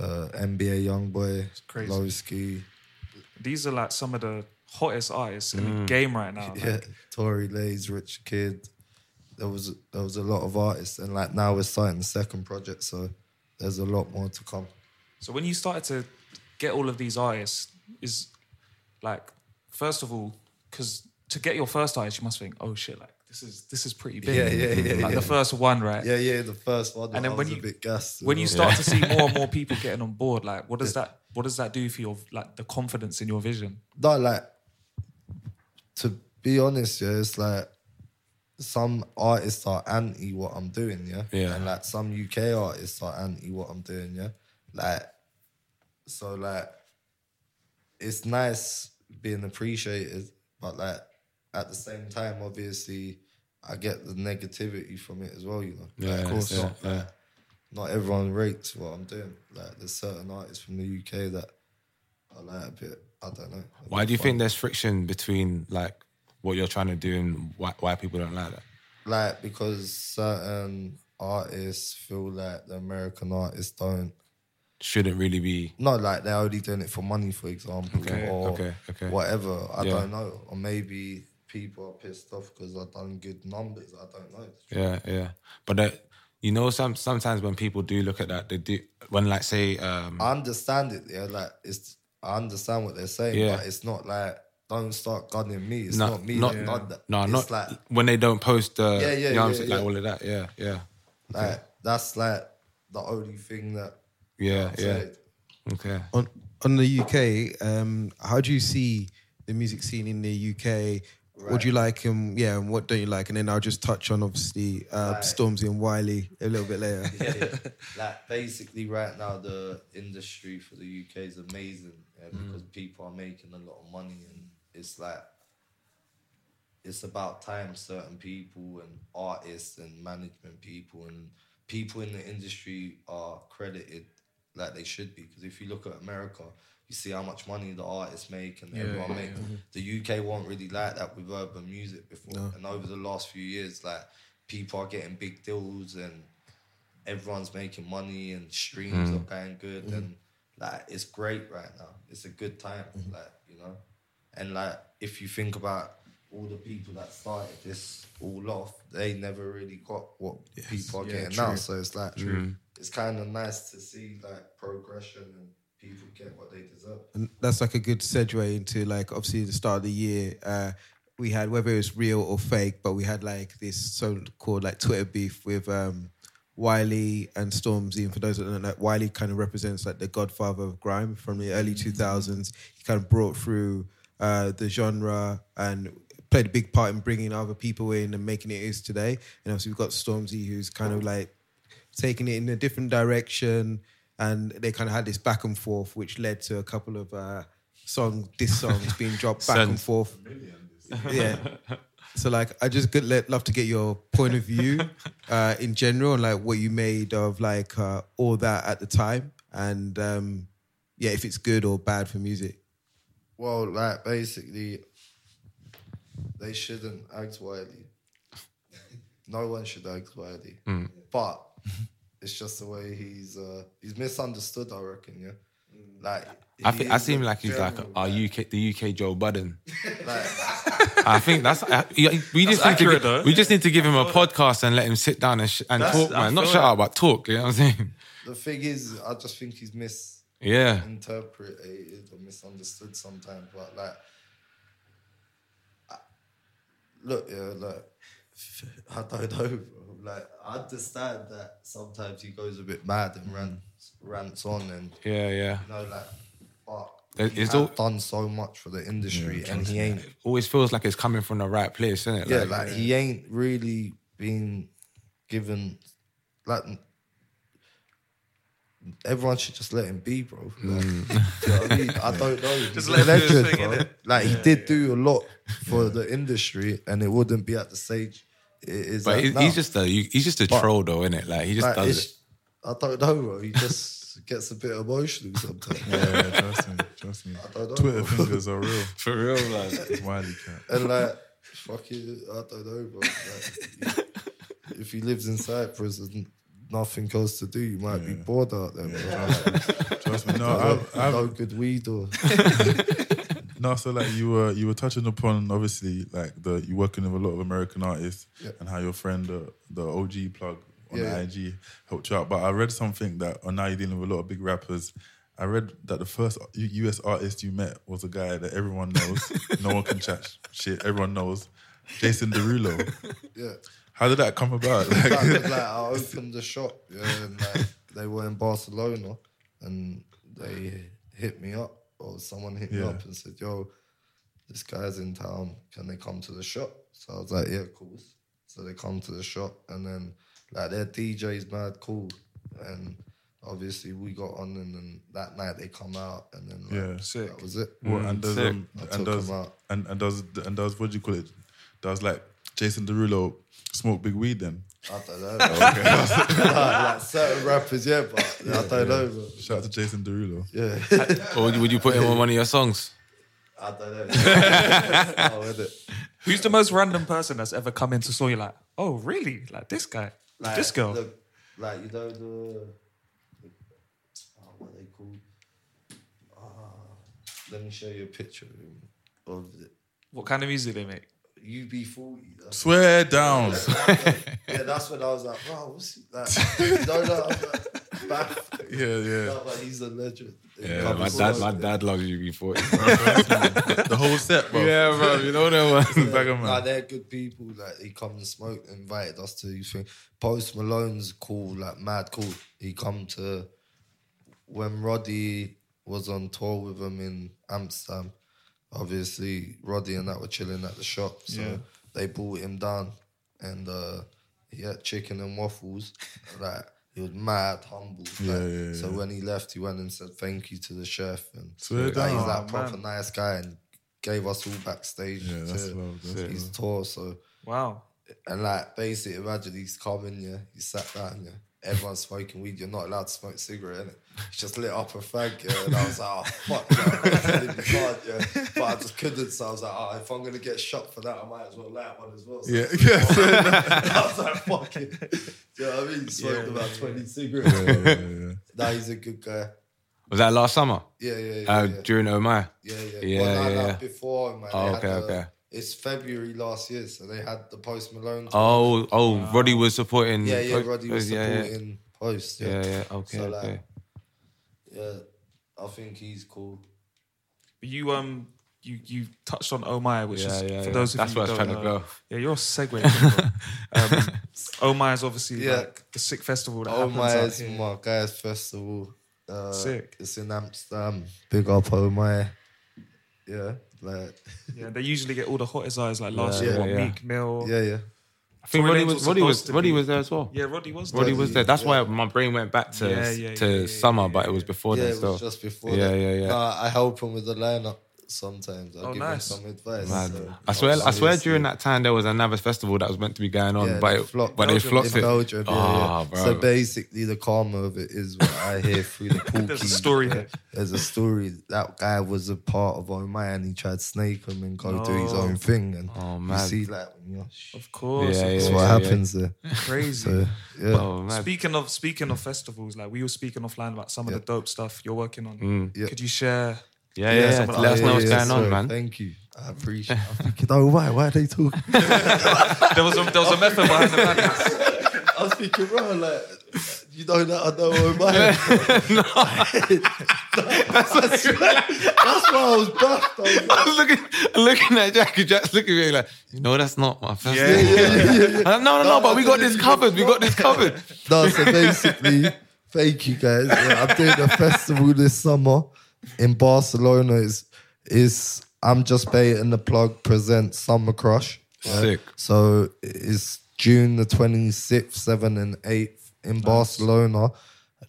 Uh, NBA YoungBoy, crazy. Loski, These are like some of the hottest artists in the Mm. game right now. yeah, Like, Tory Lanez, Rich Kid. There was there was a lot of artists, and like now we're starting the second project, so there's a lot more to come. So when you started to get all of these artists, is like first of all, because to get your first artist, you must think, oh shit, like this is this is pretty big. Yeah, yeah, yeah, Like yeah. the first one, right? Yeah, yeah, the first one. And then when you a bit gassed. when you start well. to see more and more people getting on board, like what does that what does that do for your like the confidence in your vision? No, like to be honest, yeah, it's like some artists are anti what I'm doing, yeah, Yeah. and like some UK artists are anti what I'm doing, yeah, like so like it's nice being appreciated, but like at the same time, obviously, I get the negativity from it as well, you know. Yeah, like, of course, it's not, yeah, not everyone rates what I'm doing. Like there's certain artists from the UK that I like a bit. I don't know. Why do you funny. think there's friction between like what you're trying to do and why, why people don't like that? like because certain artists feel like the American artists don't Shouldn't really be. not like they're only doing it for money, for example, Okay, or okay, okay. whatever. I Yeah. don't know, or maybe people are pissed off because I've done good numbers. I don't know. Yeah, yeah. But that, you know, some sometimes when people do look at that, they do when like say, um, I understand it. Yeah, like it's I understand what they're saying, Yeah. but it's not like don't start gunning me. It's No, not me not- that done that. No, it's not like when they don't post the. Yeah, yeah, you know I'm yeah, saying? yeah. Like all of that. Yeah, yeah. like that's like the only thing that Yeah, I'd yeah. say. Okay. On on the UK, um, how do you see the music scene in the UK? What do you like and yeah, and what don't you like? And then I'll just touch on obviously uh, Right. Stormzy and Wiley a little bit later. yeah, yeah. Like basically, right now the industry for the UK is amazing yeah, Mm. because people are making a lot of money, and it's like it's about time certain people and artists and management people and people in the industry are credited like they should be. Because if you look at America, you see how much money the artists make and Yeah, everyone yeah, make. yeah. The UK weren't really like that with urban music before, No. and over the last few years, like people are getting big deals and everyone's making money and streams Mm. are going good Mm-hmm. and like it's great right now. It's a good time, like you know, and like if you think about all the people that started this all off, they never really got what people are Yeah, getting true. now. So it's like True. it's kind of nice to see like progression and people get what they deserve. And that's like a good segue into like obviously the start of the year. Uh, we had whether it was real or fake, but we had like this so-called like Twitter beef with um, Wiley and Stormzy. And for those that don't know, Wiley kind of represents like the godfather of grime from the early two thousands. He kind of brought through uh, the genre and played a big part in bringing other people in and making it is today. And obviously we've got Stormzy, who's kind of like taking it in a different direction, and they kind of had this back and forth, which led to a couple of uh, song diss songs being dropped back and forth. Yeah. So like, I just could let, love to get your point of view uh, in general and like what you made of like uh, all that at the time, and um, yeah, if it's good or bad for music. Well, like basically, they shouldn't act Wiley. no one should act Wiley. Mm. But it's just the way he's uh, he's misunderstood. I reckon. Yeah. Like I think I seem like he's like general, our UK, the UK Joe Budden. like, I think that's uh, we just That's need to accurate, gi- though. we just need to give him a podcast and let him sit down and sh- and talk, man. Not shut like- up, but talk. You know what I'm saying? the thing is, I just think he's mis yeah misinterpreted or misunderstood sometimes. But like, I- look, yeah, like I don't know, bro. Like I understand that sometimes he goes a bit mad and rants, rants on, and Yeah, yeah. you know, like, but There- he it's all- done so much for the industry, and he ain't Always feels like it's coming from the right place, isn't it? yeah, like he ain't really been given like everyone should just let him be, bro. Like, do mm. you know what I mean? I don't know. Just let a him do his legend, thing, bro. innit? Like he did do a lot for the industry, and it wouldn't be at the stage it is. but at he's, now. he's just a he's just a But- troll, though, isn't it? Like he just Like, does it. I don't know, bro. He just gets a bit emotional sometimes. Yeah, trust me, trust me. I don't know, Twitter bro. fingers are real. For real, like. Wiley cat. and like fucking, I don't know, bro. Like, if he lives in Cyprus and nothing else to do, you might be bored out there. bro. Trust me. No, no, I've, I've, no good weed or No, so like you were you were touching upon obviously like the you working with a lot of American artists Yeah. and how your friend the the OG plug on Yeah, yeah. IG helped you out. But I read something that oh now you're dealing with a lot of big rappers. I read that the first US artist you met was a guy that everyone knows, no one can chat shit. Everyone knows, Jason Derulo. yeah. How did that come about? Like, Like, 'cause, like, I opened the shop, yeah, and like, they were in Barcelona, and they oh, hit me up, or someone hit me Yeah. up and said, "Yo, this guy's in town. Can they come to the shop?" So I was like, "Yeah, cool." So they come to the shop, and then like their DJ's mad cool, and obviously we got on, and then that night they come out, and then like, Yeah. that was it. Well, and does um, and does out. and, and does and does what do you call it? Does like Jason Derulo smoke big weed then? I don't know. like, like certain rappers, yeah, but I don't know. Bro. Shout out to Jason Derulo. Yeah. Or would you, would you put him on one of your songs? I don't know. oh, is it? Who's the most random person that's ever come into saw you like, oh really? Like this guy, Like, this girl. the- like you know the, the oh, what they called? Ah, let me show you a picture of. Of it. what kind of music they make? UB40. Swear down. yeah, that's when I was like, wow, what's he like? No, no, like, Yeah, yeah. No, but he's a legend. Yeah, my dad, my dad loves UB40. the whole set, bro. Yeah, bro. You know that one. Man. Nah, they're good people. Like he come and smoke, invited us to his thing. Post Malone's cool, like mad cool. He come to when Roddy was on tour with him in Amsterdam. Obviously, Roddy and that were chilling at the shop, so Yeah. they brought him down, and uh, he had chicken and waffles. Like he was mad humble. like, Yeah, yeah, So yeah. when he left, he went and said thank you to the chef, and Swear like, down. he's Oh, that proper man. nice guy, and gave us all backstage Yeah, that's to love, that's his love. tour. So Wow. and like basically, imagine he's coming, yeah, he sat down, yeah. Everyone's smoking weed. You're not allowed to smoke cigarette, innit? He just lit up a fag, yeah, and I was like, oh fuck, yeah, I'm telling you hard, yeah. But I just couldn't, so I was like, oh, if I'm gonna get shot for that, I might as well light one as well. So Yeah, I was like, fuck it. Do you know what I mean? Smoked Yeah, about yeah, 20 cigarettes. Yeah, yeah, yeah. Nah, he's a good guy. Was that last summer? Yeah, yeah, yeah. Uh, yeah. During OMI? Yeah, yeah. Yeah, well, no, yeah, no, yeah. before, man. Oh, okay, the- okay. It's February last year, so they had the Post Malone. tour. Oh, oh, Roddy was supporting. Yeah, yeah, Post- Roddy was yeah, yeah. supporting Post. Yeah, Yeah, yeah, okay, So, like, okay. yeah, I think he's cool. You um you you touched on Oh My, which Yeah, is yeah, for yeah. those of That's you where I who was don't to know- go. Yeah, you're a segue. um, oh My is obviously Yeah. like the sick festival that Oh my, is here. my guys' festival. Uh, Sick. It's in Amsterdam. Big up, oh my. Yeah, like. Yeah, they usually get all the hottest eyes. Like last Yeah, year, what, yeah. Meek Mill. Yeah, yeah. I think Roddy was, Roddy was, Roddy was there as well. Yeah, Roddy was Roddy was there. That's why my brain went back to Yeah, yeah, to yeah, yeah, summer, but it was before yeah, then. it Still, was just before. Yeah, that. yeah, yeah. Nah, I helped him with the lineup sometimes. I Oh, give nice. him some advice. Mad. so- I swear, I swear. During that time, there was another festival that was meant to be going on, Yeah, but they it, flopped. but they flopped In it. Belgium, yeah, Ah, yeah. bro. So basically, the karma of it is what I hear through the pool There's a keys. story here. There's a story. That guy was a part of Omai and he tried to snake him and go do his own thing. And Oh, you see, like, when you're, Of course, Yeah, yeah, that's course. what yeah, happens there. Crazy. So, yeah. Oh, mad. Speaking of speaking of festivals, like we were speaking offline about some of the dope stuff you're working on. Mm. Yeah. Could you share? Yeah, yeah. yeah. Let us know what's going on, man. Thank you. I appreciate it. I'm thinking, oh, why? Why are they talking? There was a, there was a method behind the madness. I was thinking, bro, like, you know that I know Omai. that's, that's why I was buffed. I was like, I was looking, looking at Jack, and Jack's looking at me like, you know, that's not my festival. Yeah, yeah, yeah, yeah. I'm like, no, no, no, but we got this covered. We got this covered. No, so basically, thank you guys. Yeah, I'm doing a festival this summer in Barcelona. Is is I'm just baiting the plug present Summer Crush. yeah. Sick. So it's June the 26th, 7th, and 8th in Barcelona.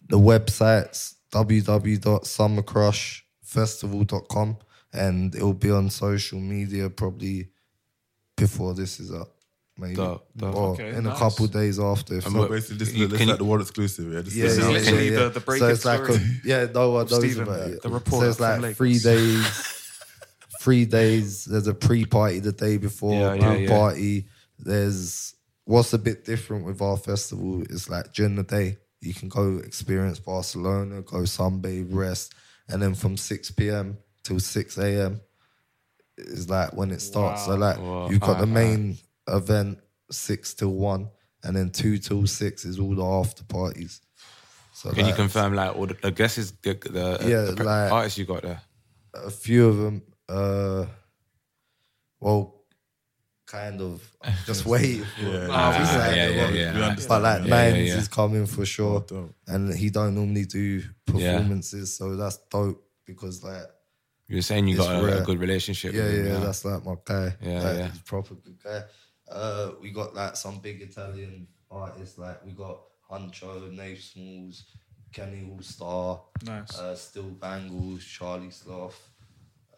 The website's www.summercrushfestival.com and it'll be on social media probably before this is up. Maybe. Dope, dope. Or Okay, in a nice. couple days after. if So not. basically, this is, You- this can is like you- the world exclusive. Yeah, this Yeah, is yeah, yeah, literally yeah. the- the So breaking it's like a, story yeah, no one of knows Stephen, about it. the reporter so it's from like three days, three days. There's a pre-party the day before, Yeah, yeah, yeah. party. There's what's a bit different with our festival is like during the day you can go experience Barcelona, go sunbathe, rest, and then from six p.m. till six a.m. is like when it starts. So like Wow. you've got the Alright, main event six till one, and then two till six is all the after parties. So Can you confirm, like, all the, the guesses, the, the, Yeah, the like- artists you got there? a few of them? Uh, well, kind of just waiting. For Yeah, yeah, yeah, like, yeah, yeah, yeah. But like Yeah, yeah, Nines yeah. is coming for sure, and he don't normally do performances, so that's dope because like You were saying you got a, a good relationship yeah, with him. yeah, that's like my guy. Yeah, like, yeah. he's a proper good guy. Uh, we got like some big Italian artists, like we got Huncho, Nafe Smallz, Kenny Allstar, Nice. uh, Still Bangles, Charlie Sloth,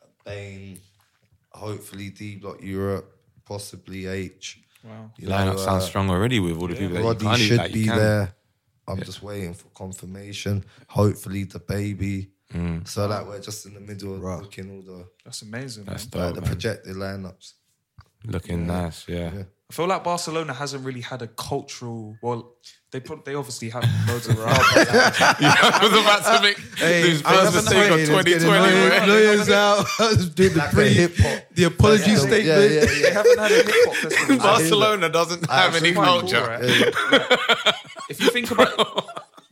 uh, Bane, hopefully D Block Europe, possibly H. Wow. You Lineup know, sounds uh, strong already with all the people that you Roddy can't should like, you be can. there. I'm just waiting for confirmation. Hopefully, the baby. So that we're just in the middle of looking all the That's amazing. That's man. like dope, the man. projected lineups. Looking nice, yeah. Yeah. I feel like Barcelona hasn't really had a cultural. Well, they put they obviously have loads of rap. I was about to make this first mistake of 2020. man. Lawyers out. Doing the Like a pre, hip hop. the apology Yeah, statement. yeah, yeah, they haven't had a hip hop festival. Barcelona doesn't have any Absolutely. culture. Yeah. if you think about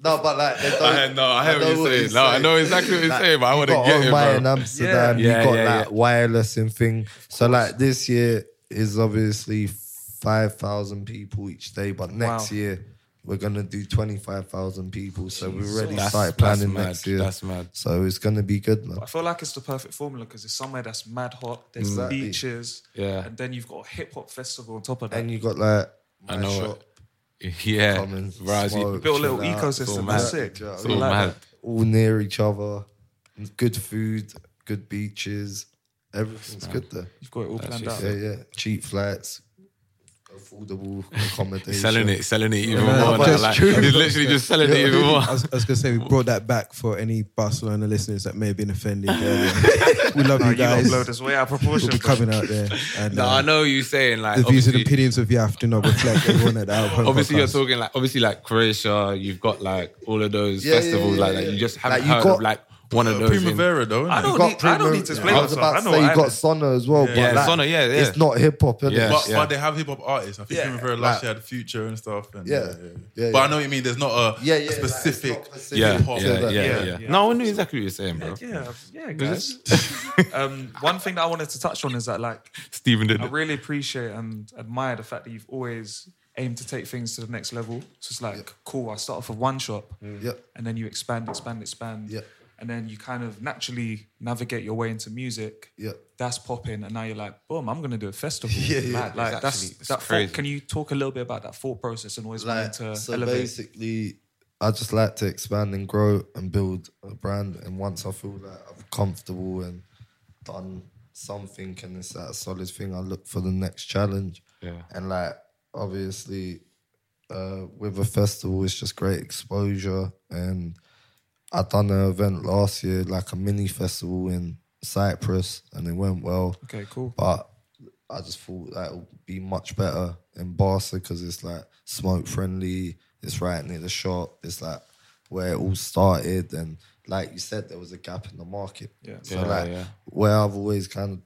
No, but like they don't. I know, I hear what know you're saying. No, I know exactly what you're saying, but I you wanna get it, Omai bro. in Amsterdam. Yeah. You got Yeah, yeah, like yeah. wireless and thing. So like this year is obviously five thousand people each day, but next Wow. year we're gonna do twenty five thousand people. So we already That's- started planning mad. next year. That's mad. So it's gonna be good, man. I feel like it's the perfect formula because it's somewhere that's mad hot. There's Exactly. beaches, Yeah. and then you've got a hip hop festival on top of that. And you've got like I know shop. Yeah, Common, Right, you built a little ecosystem. That's mad. sick. Do It's all mean? mad. all near each other, good food, good beaches, everything's good there. You've got it all planned out. Yeah, yeah. Cheap flights, affordable accommodation. Selling it, selling it even Yeah, more. but now, like, true. he's literally just selling it even more. I was, I was gonna say we brought that back for any Barcelona listeners that may have been offended. earlier. we love No, you you guys. upload this way out of proportion. We'll be coming out there. And, No, uh, I know you saying like the views and opinions of Yaf do not reflect everyone at the Out of Home Obviously, you're talking like obviously like Croatia. You've got like all of those Yeah, yeah, festivals yeah, like yeah. that. You just haven't you heard got- of like one of those. in- Primavera though. I don't You got need- I don't need to explain I was myself. about I to know say you got mean. Sónar as well, Yeah, but like, Sónar, yeah, yeah. it's not hip hop, innit? Yeah. But, but they have hip hop artists. I think Yeah, Primavera like- last year had Future and stuff. And, Yeah. Yeah, But yeah. I know what you mean. There's not a, Yeah, a yeah, specific not specific hip hop. yeah, yeah, Yeah, yeah, yeah. No, I knew exactly what you're saying, bro. Yeah, yeah, guys. um, one thing that I wanted to touch on is that, like, Stephen did I really appreciate and admire the fact that you've always aimed to take things to the next level. So it's like, cool, I start off with one shop, Yep. and then you expand, expand, expand. Yeah. And then you kind of naturally navigate your way into music. Yeah. That's popping, and now you're like, boom, I'm gonna do a festival. Yeah, yeah. Like, like It's that's it's that. crazy. Thought, can you talk a little bit about that thought process and always wanting Like, to so elevate? basically, I just like to expand and grow and build a brand. And once I feel like I'm comfortable and done something and it's that solid thing, I look for the next challenge. Yeah. And like, obviously, uh, with a festival, it's just great exposure. And I done an event last year, like a mini festival in Cyprus, and it went well. Okay, cool. But I just thought that would be much better in Barca because it's like smoke friendly. It's right near the shop. It's like where it all started, and like you said, there was a gap in the market. Yeah. So Yeah, like yeah. where I've always kind of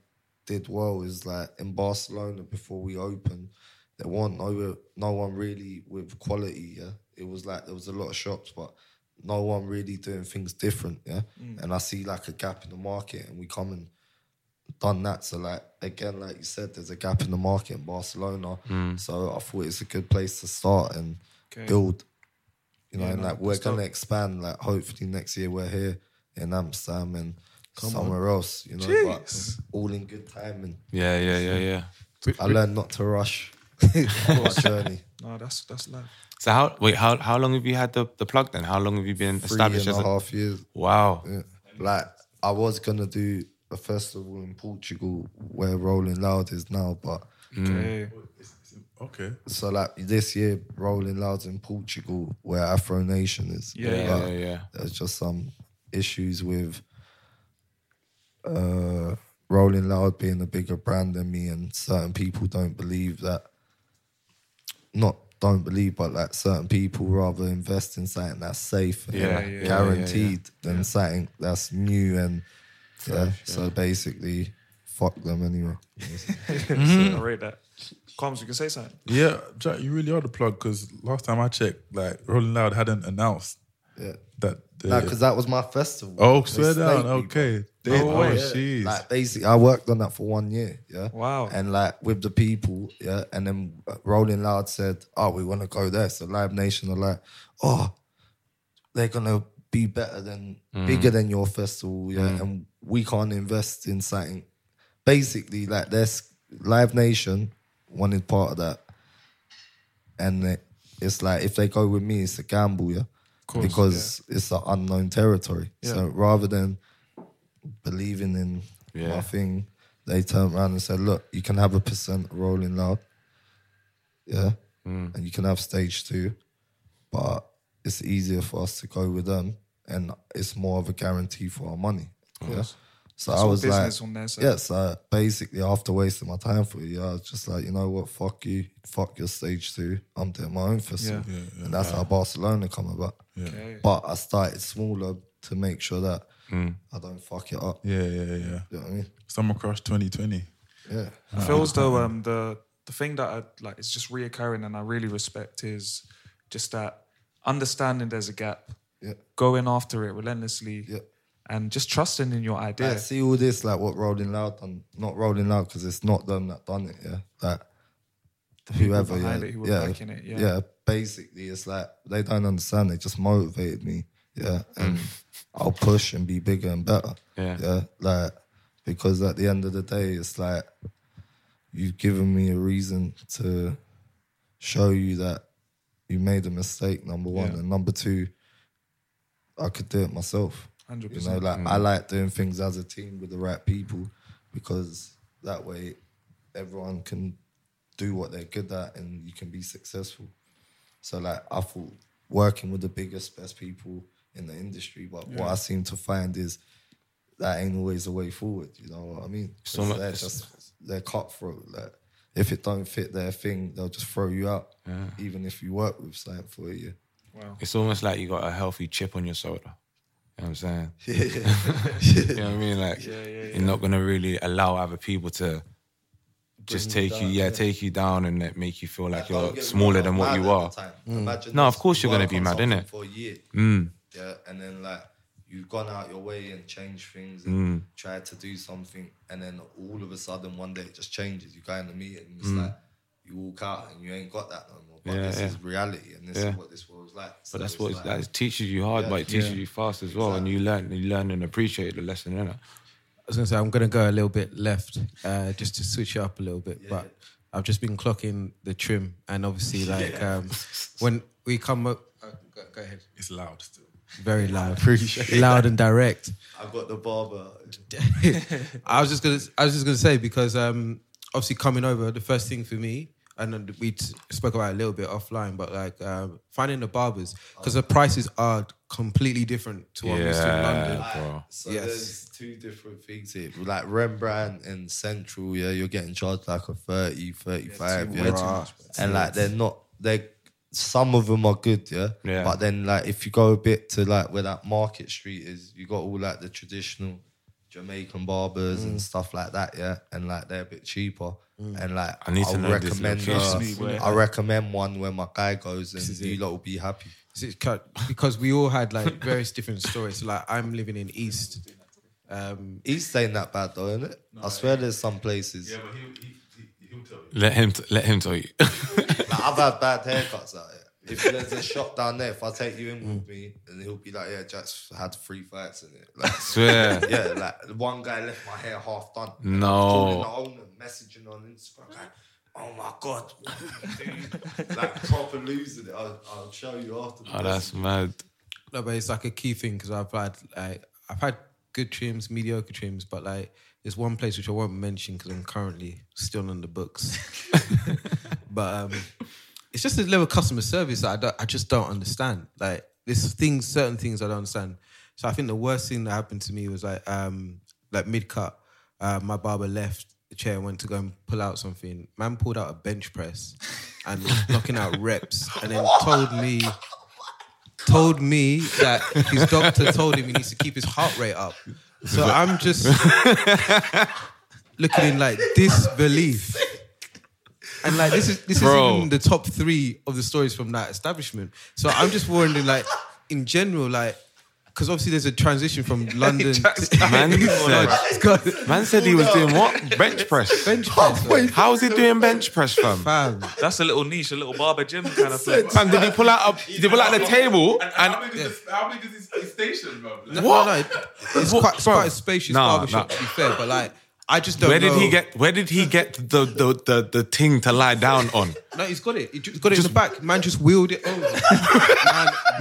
did well is like in Barcelona before we opened, there weren't no no one really with quality. Yeah, it was like there was a lot of shops, but no one really doing things different. Yeah, mm. and I see like a gap in the market, and we come and done that. So like again, like you said, there's a gap in the market in Barcelona. Mm. So I thought it's a good place to start and Okay. build. You know, Yeah, and no, like we're gonna dope. expand. Like hopefully next year we're here in Amsterdam and somewhere else. You know, but all in good time. And Yeah, yeah, yeah, yeah. I learned not to rush journey. No, that's that's life. So how wait how how long have you had the, the plug then? How long have you been Three established and as a a half years. Wow. Yeah. Like I was gonna do a festival in Portugal where Rolling Loud is now, but Okay. Okay. so like this year Rolling Loud's in Portugal where Afro Nation is. Yeah, Yeah, yeah, yeah. There's just some issues with uh Rolling Loud being a bigger brand than me and certain people don't believe that not don't believe but like certain people rather invest in something that's safe and Yeah, like, yeah, yeah, guaranteed than something that's new and yeah, so basically fuck them anyway. Mm-hmm. I rate that. Combs, you can say something. Yeah, Jack, you really are the plug because last time I checked, like Rolling Loud hadn't announced Yeah. that. The, No, because that was my festival. Oh, swear down. Okay. bro. Damn. Oh, Oh, yeah. jeez. Like basically, I worked on that for one year. Yeah. Wow. And like with the people, yeah. And then uh, Rolling Loud said, "Oh, we want to go there." So Live Nation are like, "Oh, they're gonna be better than bigger than your festival, yeah." And we can't invest in something. Basically, like there's Live Nation wanted part of that, and it, it's like if they go with me, it's a gamble, yeah. because it's an unknown territory. So rather than believing in Yeah. my thing, they turned around and said, "Look, you can have a percent Rolling Loud, yeah, and you can have stage two, but it's easier for us to go with them, and it's more of a guarantee for our money." Yeah. So It's I was like, on yeah. So basically, after wasting my time for you, I was just like, you know what, fuck you, fuck your stage two. I'm doing my own festival, Yeah. and that's how Barcelona come about. But I started smaller to make sure that I don't fuck it up. yeah, yeah, yeah. You know what I mean? Summer Crush 2020. Yeah. I feel as though um, the the thing that I like is just reoccurring and I really respect is just that understanding there's a gap, Yeah. going after it relentlessly, Yeah. and just trusting in your idea. Like, see all this, like what Rolling Loud done. Not Rolling Loud because it's not them that done it. Yeah, like whoever. yeah, it who were yeah, it, yeah. Basically, it's like they don't understand. They just motivated me. Yeah, and Mm. I'll push and be bigger and better. Yeah. yeah, like because at the end of the day, it's like you've given me a reason to show you that you made a mistake. Number one, Yeah. and number two, I could do it myself. 100%. You know, like I mm. like doing things as a team with the right people because that way everyone can do what they're good at and you can be successful. So like I thought working with the biggest, best people in the industry, but what I seem to find is that ain't always the way forward. You know what I mean? So much- they're just they're cutthroat. Like if it don't fit their thing, they'll just throw you out. Yeah. Even if you work with something for a year. Wow. It's almost like you got a healthy chip on your shoulder. You know what I'm saying? Yeah, you know what I mean? Like Yeah, yeah, you're not gonna really allow other people to just Bring take you, down, yeah, yeah. take you down and like, make you feel like Don't you're smaller than what you are. the time. Imagine No, of course you you're gonna be on mad, something innit? For a year. Mm. Yeah, and then like you've gone out your way and changed things Mm. and tried to do something, and then all of a sudden one day it just changes. You go in the meeting, and it's Mm. like you walk out and you ain't got that no more. But Yeah, this yeah. is reality, and this Yeah. is what this world's like. So But that's what like- that it teaches you hard, Yeah. but it teaches Yeah. you fast as well, and you learn, you learn and appreciate the lesson, innit? I was gonna say I'm gonna go a little bit left, uh, just to switch it up a little bit. but I've just been clocking the trim, and obviously, like Yeah. um, when we come up, uh, go, go ahead. It's loud still. Very loud, Appreciate loud that. and direct. I've got the barber. I was just gonna, I was just gonna say because um, obviously coming over, the first thing for me, and then we spoke about it a little bit offline, but like um, finding the barbers because the prices are completely different to what we see in Yeah, London. bro. So yes. there's two different things here. Like Rembrandt and Central, yeah, you're getting charged like a 30, 35, too yeah. too much, and like they're not they some of them are good, yeah? Yeah. But then like if you go a bit to like where that market street is, you got all like the traditional Jamaican barbers Mm. and stuff like that, yeah. And like they're a bit cheaper. And like I need to I'll know this recommend location. uh, I recommend one where my guy goes and is you it. lot will be happy. Is it? Because we all had like various different stories. So, like I'm living in East. Um, East ain't that bad though, isn't it? I swear there's some places. Yeah, but he, he, Let him, t- let him tell you. Like, I've had bad haircuts out here. If there's a shop down there, if I take you in with me, and he'll be like, "Yeah, Jack's had three fights in it." Like, Swear. yeah, like one guy left my hair half done. No. calling the owner, messaging on Instagram, like, "Oh my god, what are you doing?" like proper losing it. I'll, I'll show you after. the oh, that's mad. no, but it's like a key thing because I've had like I've had good trims, mediocre trims, but like there's one place which I won't mention because I'm currently still on the books. but um, it's just a level of customer service that I, don't, I just don't understand. Like there's things, certain things I don't understand. So I think the worst thing that happened to me was like um, like mid cut, uh, my barber left the chair and went to go and pull out something. Man pulled out a bench press and was knocking out reps, and then told me told me that his doctor told him he needs to keep his heart rate up. So I'm just looking in like disbelief. And like this is this Bro. is even the top three of the stories from that establishment. So I'm just wondering, like, in general, like, because obviously there's a transition from London. Man said, man said he was doing what? Bench press. Bench press. How was he doing bench press, fam? Fam. That's a little niche, a little barber gym kind of thing. Fam, did he pull out a, did he pull out the table And, and how big is this, how big is his, his station, bro? No, What? no, no, it's What? quite, it's quite a spacious Nah, barbershop nah. to be fair, but like I just don't where did know. he get where did he get the the the, the thing to lie down on? No, he's got it. He's got it in the back. Man, just wheeled it over.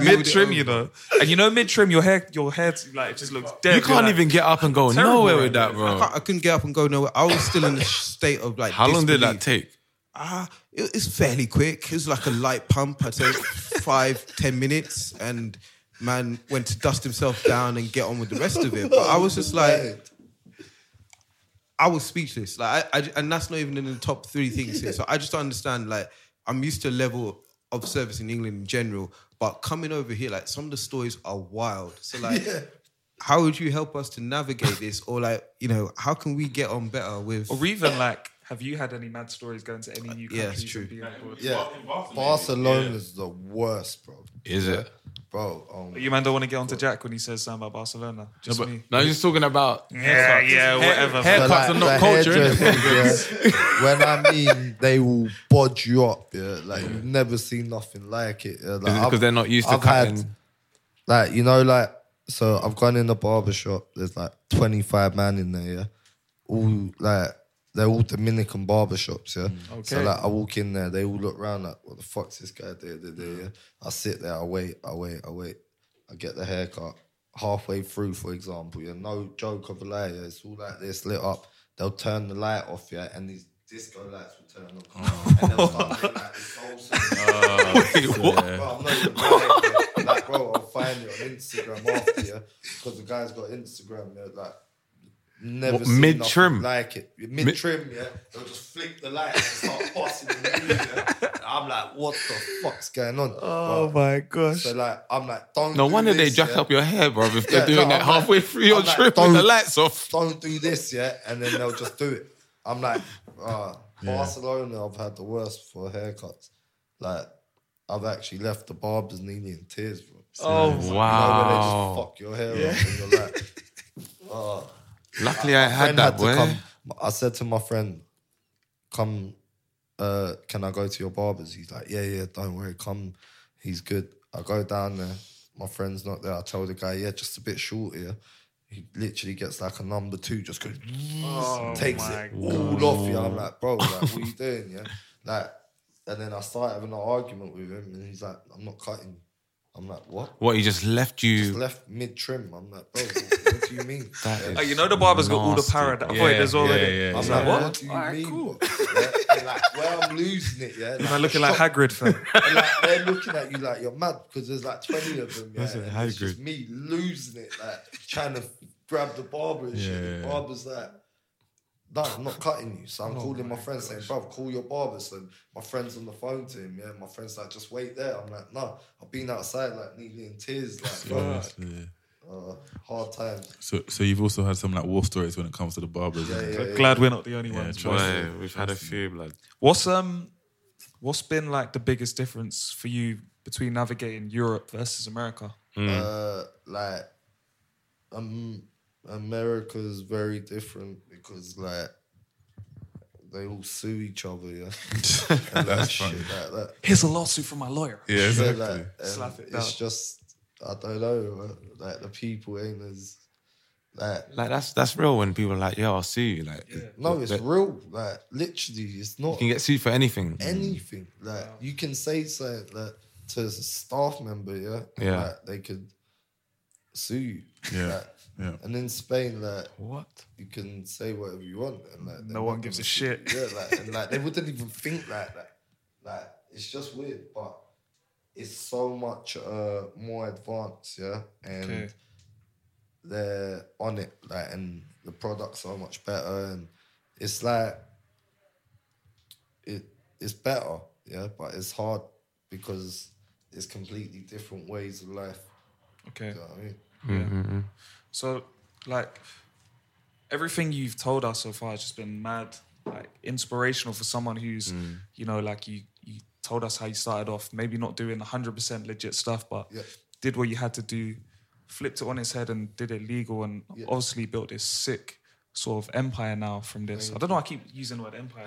Mid trim, you know, and you know mid trim, your hair, your hair like it just looks dead. You can't You're even get up and go Terrible nowhere with that, I, bro. can't- I couldn't get up and go nowhere. I was still in a state of like. How long did that take? Ah, it, it's fairly quick. It was like a light pump. I'd say five, ten minutes, and man went to dust himself down and get on with the rest of it. But I was just like, I was speechless. Like, I, I, and that's not even in the top three things here. So I just don't understand. Like, I'm used to a level of service in England in general, but coming over here, like, some of the stories are wild. So like. How would you help us to navigate this, or like, you know, how can we get on better with? or even like Have you had any mad stories going to any new yeah, countries? it's true. and being abroad? Yeah, Barcelona's the worst, bro. Is it? Bro, um, You man don't want to get onto Jack when he says something about Barcelona. Just but- me. No, he's talking about Yeah, yeah, whatever. haircuts But are not culture, yeah, when I mean they will bodge you up, yeah, like you've never seen nothing like it. Yeah, like, Is it 'cause I've- they're not used to I've had, cutting? like you know, like so I've gone in the barber shop. There's like 25 man in there, yeah, all like they're all Dominican barber shops, yeah. Mm. So like I walk in there, they all look around like, what the fuck's this guy doing? Yeah? I sit there, I wait, I wait, I wait. I get the haircut. Halfway through, for example, yeah, no joke of a lie, yeah, it's all like this lit up. They'll turn the light off, yeah, and these disco lights will turn on. Oh. And they'll start doing like this whole song. Wait, what? Bro, I'm not even lying, yeah. Like, bro, I'll find it on Instagram after, yeah, because the guy's got Instagram, yeah, like. Never What, seen mid-trim? like it. Mid trim, yeah. They'll just flick the light and start busting the music. Yeah? I'm like, what the fuck's going on? Oh Bro, my gosh. So like, I'm like, don't. No do wonder they this, jack yeah? up your hair, bro. If they're Yeah, doing no, that I'm like- halfway through your I'm like, trip with the don't- lights off. Don't do this, yeah, and then they'll just do it. I'm like, uh, Barcelona. I've had the worst for haircuts. Like, I've actually left the barbers nearly in tears, bro. Oh, You know, when they wow. just fuck your hair up, and you're like, oh. Luckily, I My had that, to boy. come. I said to my friend, "Come, uh, can I go to your barbers?" He's like, "Yeah, yeah, don't worry, come." He's good. I go down there. My friend's not there. I tell the guy, "Yeah, just a bit short here." He literally gets like a number two, just goes, Oh takes my it all off you. I'm like, bro, like, what are you doing? Yeah, like, and then I start having an argument with him, and he's like, "I'm not cutting." I'm like, "What?" What, he just left you. Just left mid trim. I'm like, bro, what, what do you mean? That Yeah. is Oh, you know the barber's got all the nasty, para that bro. avoiders Yeah, already. yeah, yeah, I'm yeah. like, What? what do you Alright, mean? cool. Yeah, and like, where I'm losing it, yeah. You man looking like shop- Hagrid, fam. and like, they're looking at you like you're mad because there's like 20 of them, yeah. That's a and it's Hagrid. just me losing it, like trying to grab the barber and shit. The Yeah. barber's like, no, I'm not cutting you. So I'm calling my friend saying, bro, call your barber. So my friend's on the phone to him, yeah. My friend's like, just wait there. I'm like, no, I've been outside like nearly in tears, like, bro, Honestly. uh, hard times. So, so you've also had some like war stories when it comes to the barbers. Yeah, isn't yeah, Glad we're not the only Yeah, ones. trust boy. me. We've had a few, blood. What's um, what's been like the biggest difference for you between navigating Europe versus America? Uh, like, um, America's very different because like they all sue each other, yeah. and That's like, shit funny. like that. Here's a lawsuit from my lawyer. Yeah, Yeah, exactly. like, and Slap it It's down. just I don't know, uh, like the people ain't as like. Like, that's that's real when people are like, yo, I'll sue you. Like, No, it's that- real. Like literally, it's not You can get sued for anything. anything. Like you can say something like to a staff member, yeah, Yeah. like, they could sue you. Yeah, Like, yeah. And in Spain, like What? you can say whatever you want, and like No one gives a sue shit. Yeah, like and like they wouldn't even think like that. Like it's just weird, but it's so much uh more advanced, yeah, and Okay. they're on it, like, and the product's are much better, and it's like it it's better, yeah, but it's hard because it's completely different ways of life. Okay. You know what I mean? Mm-hmm. So, like, everything you've told us so far has just been mad, like, inspirational for someone who's, Mm. you know, like you you told us how you started off, maybe not doing 100% legit stuff, but Yeah. did what you had to do, flipped it on its head and did it legal, and Yeah. obviously built this sick sort of empire now from this. I don't know. I keep using the word empire,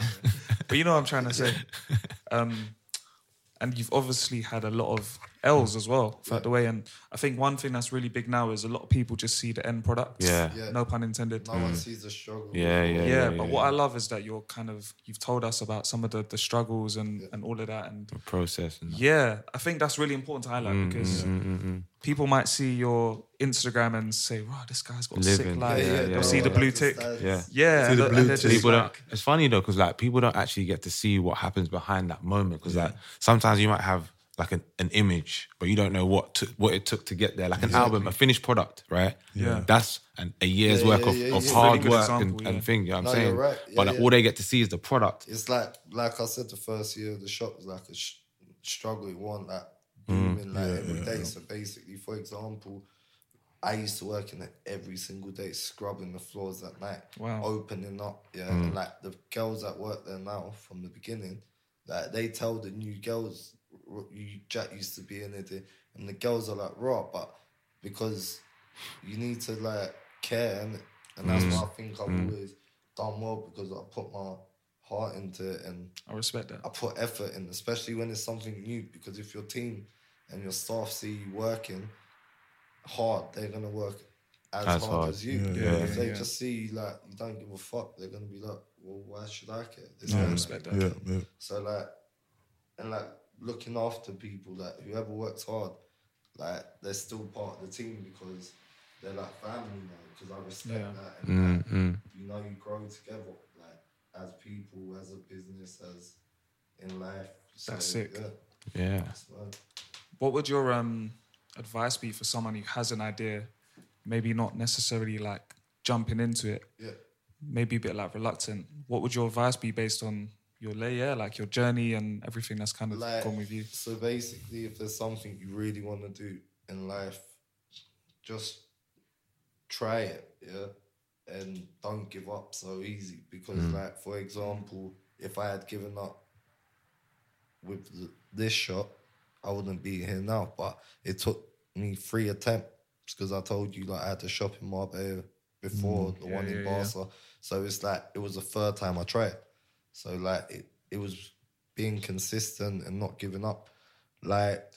but you know what I'm trying to say. Um, and you've obviously had a lot of L's as well throughout the way. And I think one thing that's really big now is a lot of people just see the end product. Yeah. Yeah. No pun intended. No one sees the struggle. Yeah, yeah, Yeah, yeah. but yeah, what yeah. I love is that you're kind of you've told us about some of the, the struggles and, and all of that and the process and yeah, I think that's really important to highlight Mm, because mm, mm, mm. people might see your Instagram and say, "Wow, this guy's got a sick life." Yeah, yeah, They'll yeah, see the blue tick. Yeah. Yeah, the blue tick. people don't, it's funny though because like people don't actually get to see what happens behind that moment because like sometimes you might have like an, an image but you don't know what to, what it took to get there like an album a finished product right Yeah. that's an, a year's Yeah, work yeah, of, yeah, of yeah. hard Really work example, and, yeah. and thing you know what No, I'm you're saying right. Yeah, but like, yeah. all they get to see is the product It's like, like I said, the first year of the shop was like a sh- struggle. It wasn't like Mm. booming like every day. So basically, for example, I used to work in it every single day, scrubbing the floors at night, Wow. opening up. Yeah, Mm. and like the girls that work there now from the beginning, like they tell the new girls, "R- you Jack used to be in it, and the girls are like raw, but because you need to like care, innit? and that's Mm. what I think I've Mm. always done well because I put my heart into it and I respect that. I put effort in, especially when it's something new. Because if your team and your staff see you working hard, they're gonna work as, As hard, hard. as you. Yeah, yeah, if they yeah. just see like you don't give a fuck, they're gonna be like, well, why should I care? This Yeah, I respect like- that. Yeah, yeah. So like, and like looking after people, like whoever works hard, like they're still part of the team because they're like family now. Because I respect Yeah. that, and like, Mm, you know, you grow together, like as people, as a business, as in life. So, That's sick. Yeah. Yeah. That's mad. What would your um, advice be for someone who has an idea, maybe not necessarily like jumping into it, Yeah. maybe a bit like reluctant? What would your advice be based on your layer, like your journey and everything that's kind of Like, gone with you? So basically, if there's something you really want to do in life, just try it, yeah, and don't give up so easy. Because, Mm. like for example, if I had given up with this shot, I wouldn't be here now. But it took me three attempts because I told you like I had to shop in Marbella before Mm, the yeah, one in yeah, yeah. So it's like it was the third time I tried. So like it, it was being consistent and not giving up. Like,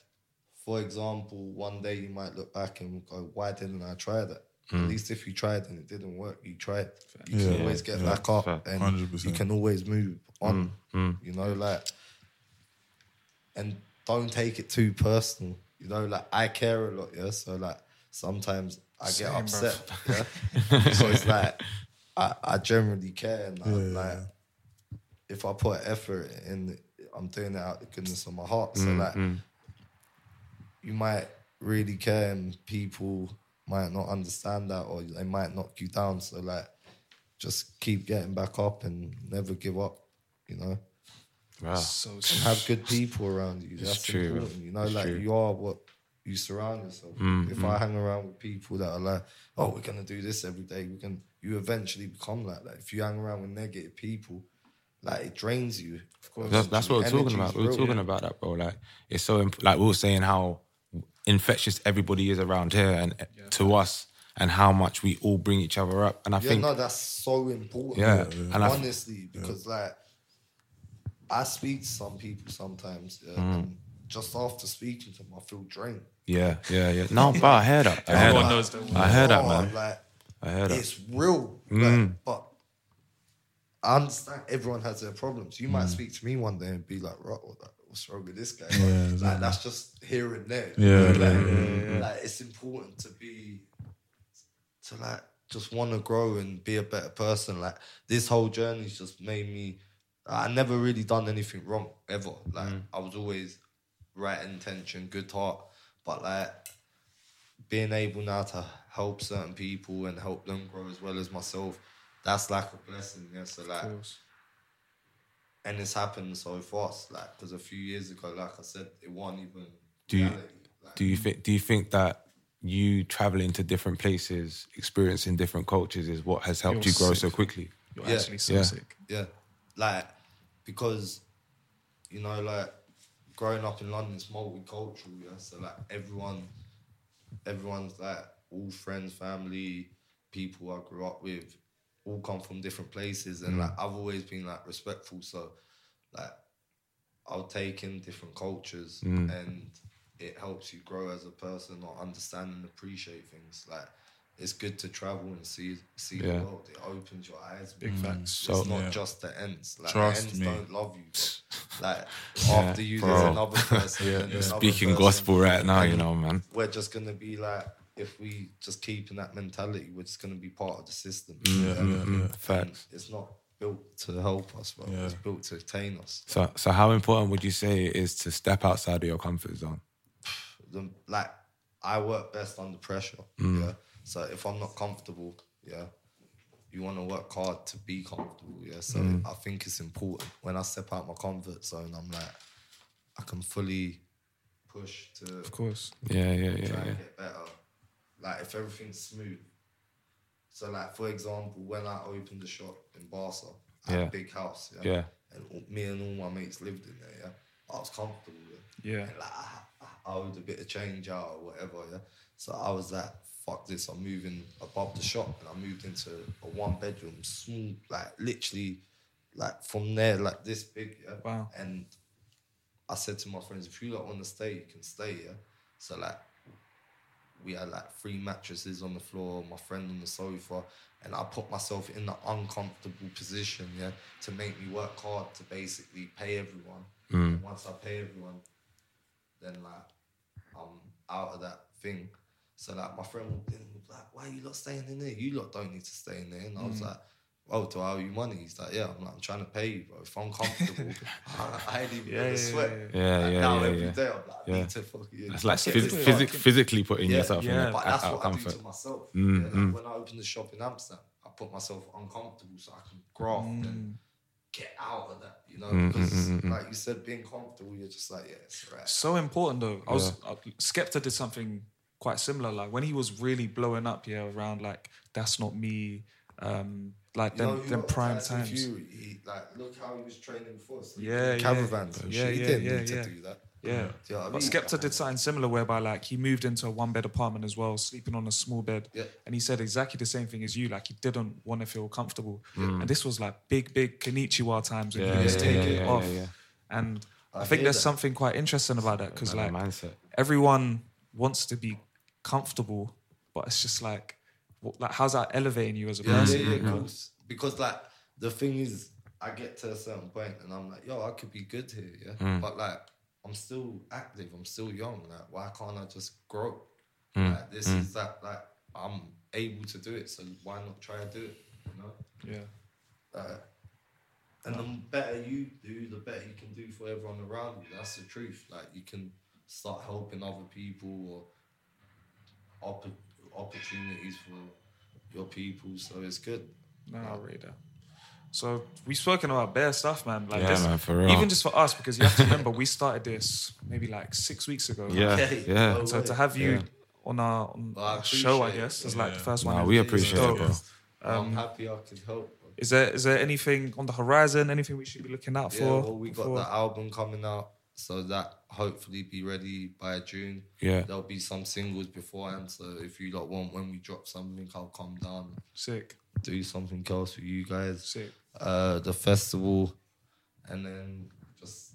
for example, one day you might look back and go, "Why didn't I try that?" Mm. At least if you tried and it didn't work, you tried. You Yeah, can always get yeah. back up Fair. and 100%. you can always move on. Mm, You know, like, and don't take it too personal. You know, like I care a lot, yeah. So like sometimes I get Same, bruv. upset, yeah. so it's like I, I generally care, and I'm Yeah. like if I put effort in, I'm doing it out the goodness of my heart. So Mm, like mm. you might really care, and people might not understand that, or they might knock you down. So like just keep getting back up and never give up. You know. Wow. So And have good people around you. It's That's true, important. You know, it's like true. you are what you surround yourself. Mm, if mm. I hang around with people that are like, "Oh, we're gonna do this every day," we can. You eventually become like that. If you hang around with negative people, like it drains you. Of course, That's, that's what we're talking about. We were talking about that, bro. Like it's so imp- like we were saying how infectious everybody is around here, and to us, and how much we all bring each other up. And I yeah, think no, that's so important. Yeah, yeah. and I- honestly, because like I speak to some people sometimes, yeah, Mm. and just after speaking to them, I feel drained. yeah, yeah, yeah. No, but I heard that. I heard that. I heard that, man. Like I heard that. it's real, Mm. like, but I understand everyone has their problems. You Mm. might speak to me one day and be like, "Right, what what's wrong with this guy?" Yeah, like that's just here and there. Yeah, like, yeah, yeah. like, it's important to be to like just want to grow and be a better person. Like this whole journey's just made me. I never really done anything wrong ever. Like Mm. I was always right intention, good heart, but like being able now to help certain people and help them grow as well as myself, that's like a blessing. Yeah. So like, and it's happened so fast. Like, because a few years ago, like I said, it wasn't even Do you reality. do you think do you think that you traveling to different places, experiencing different cultures, is what has helped You're you grow so quickly? You're Yeah. actually so Yeah. sick. Yeah, like because you know, like growing up in London, it's multicultural. Yeah, so like everyone, everyone's like all friends, family, people I grew up with, all come from different places, and Mm. like I've always been like respectful. So like I'll take in different cultures, Mm. and it helps you grow as a person or understand and appreciate things. Like it's good to travel and see see Yeah. the world. It opens your eyes. Big man. facts. So- it's not Yeah. just the ends. Like Trust the ends me. don't love you. But, like Yeah, after you, there's another person. Yeah, and another Speaking person. gospel right now, you know, man. We're just gonna be like, if we just keep in that mentality, we're just gonna be part of the system. Mm, Yeah, yeah, yeah. Facts. It's not built to help us, but Yeah. it's built to attain us. So, so how important would you say it is to step outside of your comfort zone? the, like I work best under pressure. Mm. Yeah. So if I'm not comfortable, yeah, you want to work hard to be comfortable. Yeah. So Mm. I think it's important when I step out my comfort zone. I'm like, I can fully push to Of course. Yeah, yeah, try yeah, and yeah. get better. Like if everything's smooth. So like for example, when I opened the shop in Barca, I had Yeah. a big house, yeah, Yeah. and all- me and all my mates lived in there, yeah. I was comfortable, yeah. Yeah. And like I, I owed a bit of change out or whatever, yeah. So I was like, fuck this, I'm moving above the shop, and I moved into a one bedroom, small, like literally, like from there, like this big, yeah. Wow. And I said to my friends, if you lot want to stay, you can stay, yeah. So like we had like three mattresses on the floor, my friend on the sofa, and I put myself in the uncomfortable position, yeah, to make me work hard to basically pay everyone. Mm. And once I pay everyone, then like I'm out of that thing. So like my friend walked in was like, why are you lot staying in there? You lot don't need to stay in there. And I was Mm. like, oh, do I owe you money? He's like, yeah. I'm like, I'm trying to pay you, bro. If I'm comfortable, I, I ain't even Yeah, gonna sweat. yeah, yeah. Like, Yeah, now yeah, every yeah. day I'm like, I Yeah. need to fucking. It's like get phys- fucking- physically putting Yeah, yourself in yeah, that but out- that's out what I do comfort. to myself. Mm, yeah, like mm. when I opened the shop in Amsterdam, I put myself uncomfortable so I can graft and get out of that. You know, Mm, because mm, mm, mm, mm. like you said, being comfortable, you're just like, yeah, it's right. So important though. I was uh, Skepta did something quite similar. Like when he was really blowing up, yeah, around like that's not me. Um, like You know, them, you them prime times. Fury, he, like, look how he was training before. So Yeah, yeah, caravans and yeah. He yeah, didn't yeah, need yeah. to do that. Yeah, Do you know what I but mean? Skepta did something similar whereby like he moved into a one bed apartment as well, sleeping on a small bed, Yeah. and he said exactly the same thing as you. Like he didn't want to feel comfortable, Mm. and this was like big, big Konnichiwa times when Yeah, he was yeah, taking yeah, it yeah, off. yeah. And I, I think there's that. something quite interesting about that because like Another mindset. everyone wants to be comfortable, but it's just like, what, like how's that elevating you as a Yeah, person? yeah, yeah, you know? of course. Because like the thing is, I get to a certain point and I'm like, yo, I could be good here, yeah. Mm. But like, I'm still active. I'm still young. Like, why can't I just grow? Mm. Like, this Mm. is that. Like, I'm able to do it. So why not try to do it? You know. Yeah. Uh, and the better you do, the better you can do for everyone around you. That's the truth. Like you can start helping other people or opp- opportunities for your people. So it's good. No, I'll read that. So we've spoken about bare stuff, man. Like Yeah, this, man, for real. even just for us, because you have to remember we started this maybe like six weeks ago. Yeah, Okay. yeah. And so to have you Yeah. on our, on Well, our show, I appreciate it. guess, is like the first Nah, one. we appreciate dope. it, bro. I'm Um, happy I could help. Is there is there anything on the horizon? Anything we should be looking out Yeah, for? well, we got before- the album coming out, so that hopefully be ready by June. Yeah. there'll be some singles beforehand. So if you lot want, when we drop something, I'll come down, Sick. do something else for you guys. Sick. Uh, the festival, and then just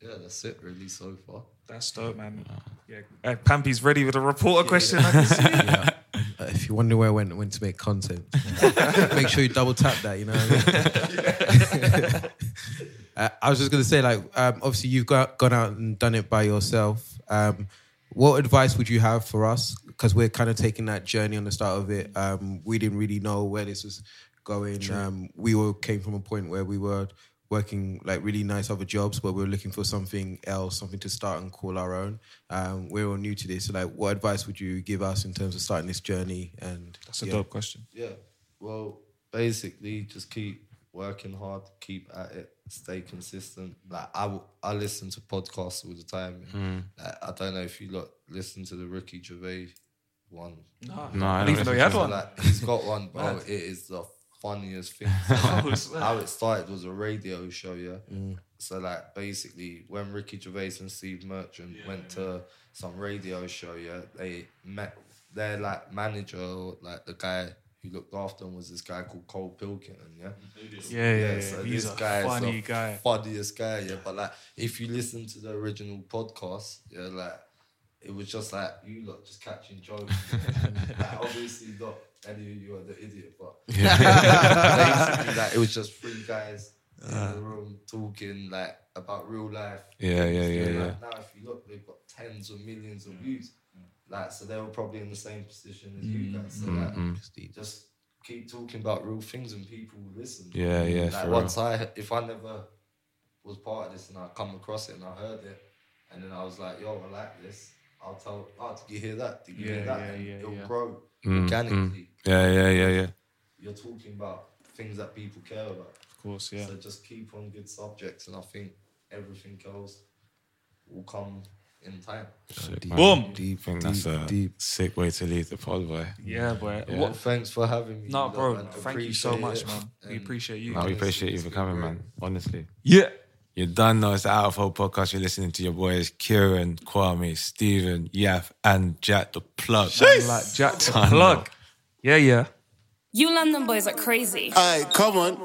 yeah, that's it really so far. That's dope, man. Yeah, uh, Pampy's ready with a reporter question. I can see. Yeah. Uh, if you wonder where I went when to make content, make sure you double tap that. You know. What I, uh, I was just gonna say, like, um, obviously you've got gone out and done it by yourself. Um, what advice would you have for us? Because we're kind of taking that journey on the start of it. Um, we didn't really know where this was going. Um, we all came from a point where we were working like really nice other jobs, but we were looking for something else, something to start and call our own. Um, we're all new to this. So, like, what advice would you give us in terms of starting this journey? And That's a yeah. dope question. Yeah. Well, basically, just keep working hard, keep at it, stay consistent. Like I, w- I listen to podcasts all the time. Mm. Like, I don't know if you lot listen to the Ricky Gervais one. No, No, I I don't didn't even know you had one. Like, he's got one, bro. It is the funniest thing. Like, how it started was a radio show, yeah. So like basically, when Ricky Gervais and Steve Merchant went to some radio show, yeah, they met their like manager, like the guy who looked after them was this guy called Karl Pilkington, yeah. Yeah, yeah, yeah. So He's this a guy is funny the guy. funniest guy, yeah. But like, if you listen to the original podcast, yeah, like it was just like you lot just catching jokes. like, obviously not any of you are the idiot, but basically like it was just three guys in the uh. room talking like about real life. Yeah, yeah, yeah, Like, yeah. Now if you look, they've got tens of millions of views. Like so they were probably in the same position as you guys. So like Mm-hmm. just keep talking about real things and people will listen. Yeah, yeah, Like for real. once I if I never was part of this and I come across it and I heard it and then I was like, yo, I like this. I'll tell oh did you hear that? Did you Yeah, hear that? yeah, and yeah, it'll yeah. grow Mm, organically. mm. Yeah, yeah, yeah, yeah. You're talking about things that people care about. Of course, yeah. So just keep on good subjects and I think everything else will come in time. Boom. Deep, think that's a sick way to leave the pod, boy. Yeah, boy. Yeah. What- Thanks for having me. No, Look, bro. man, Thank you so much, it. man. We appreciate you. No, we appreciate you for coming, man. Honestly. Yeah. You're done now. It's the Out of Hope podcast. You're listening to your boys Kieran, Kwame, Steven, Yaf, and Jack the Plug. Like Jack the Plug. Yeah, yeah. You London boys are crazy. All right, come on.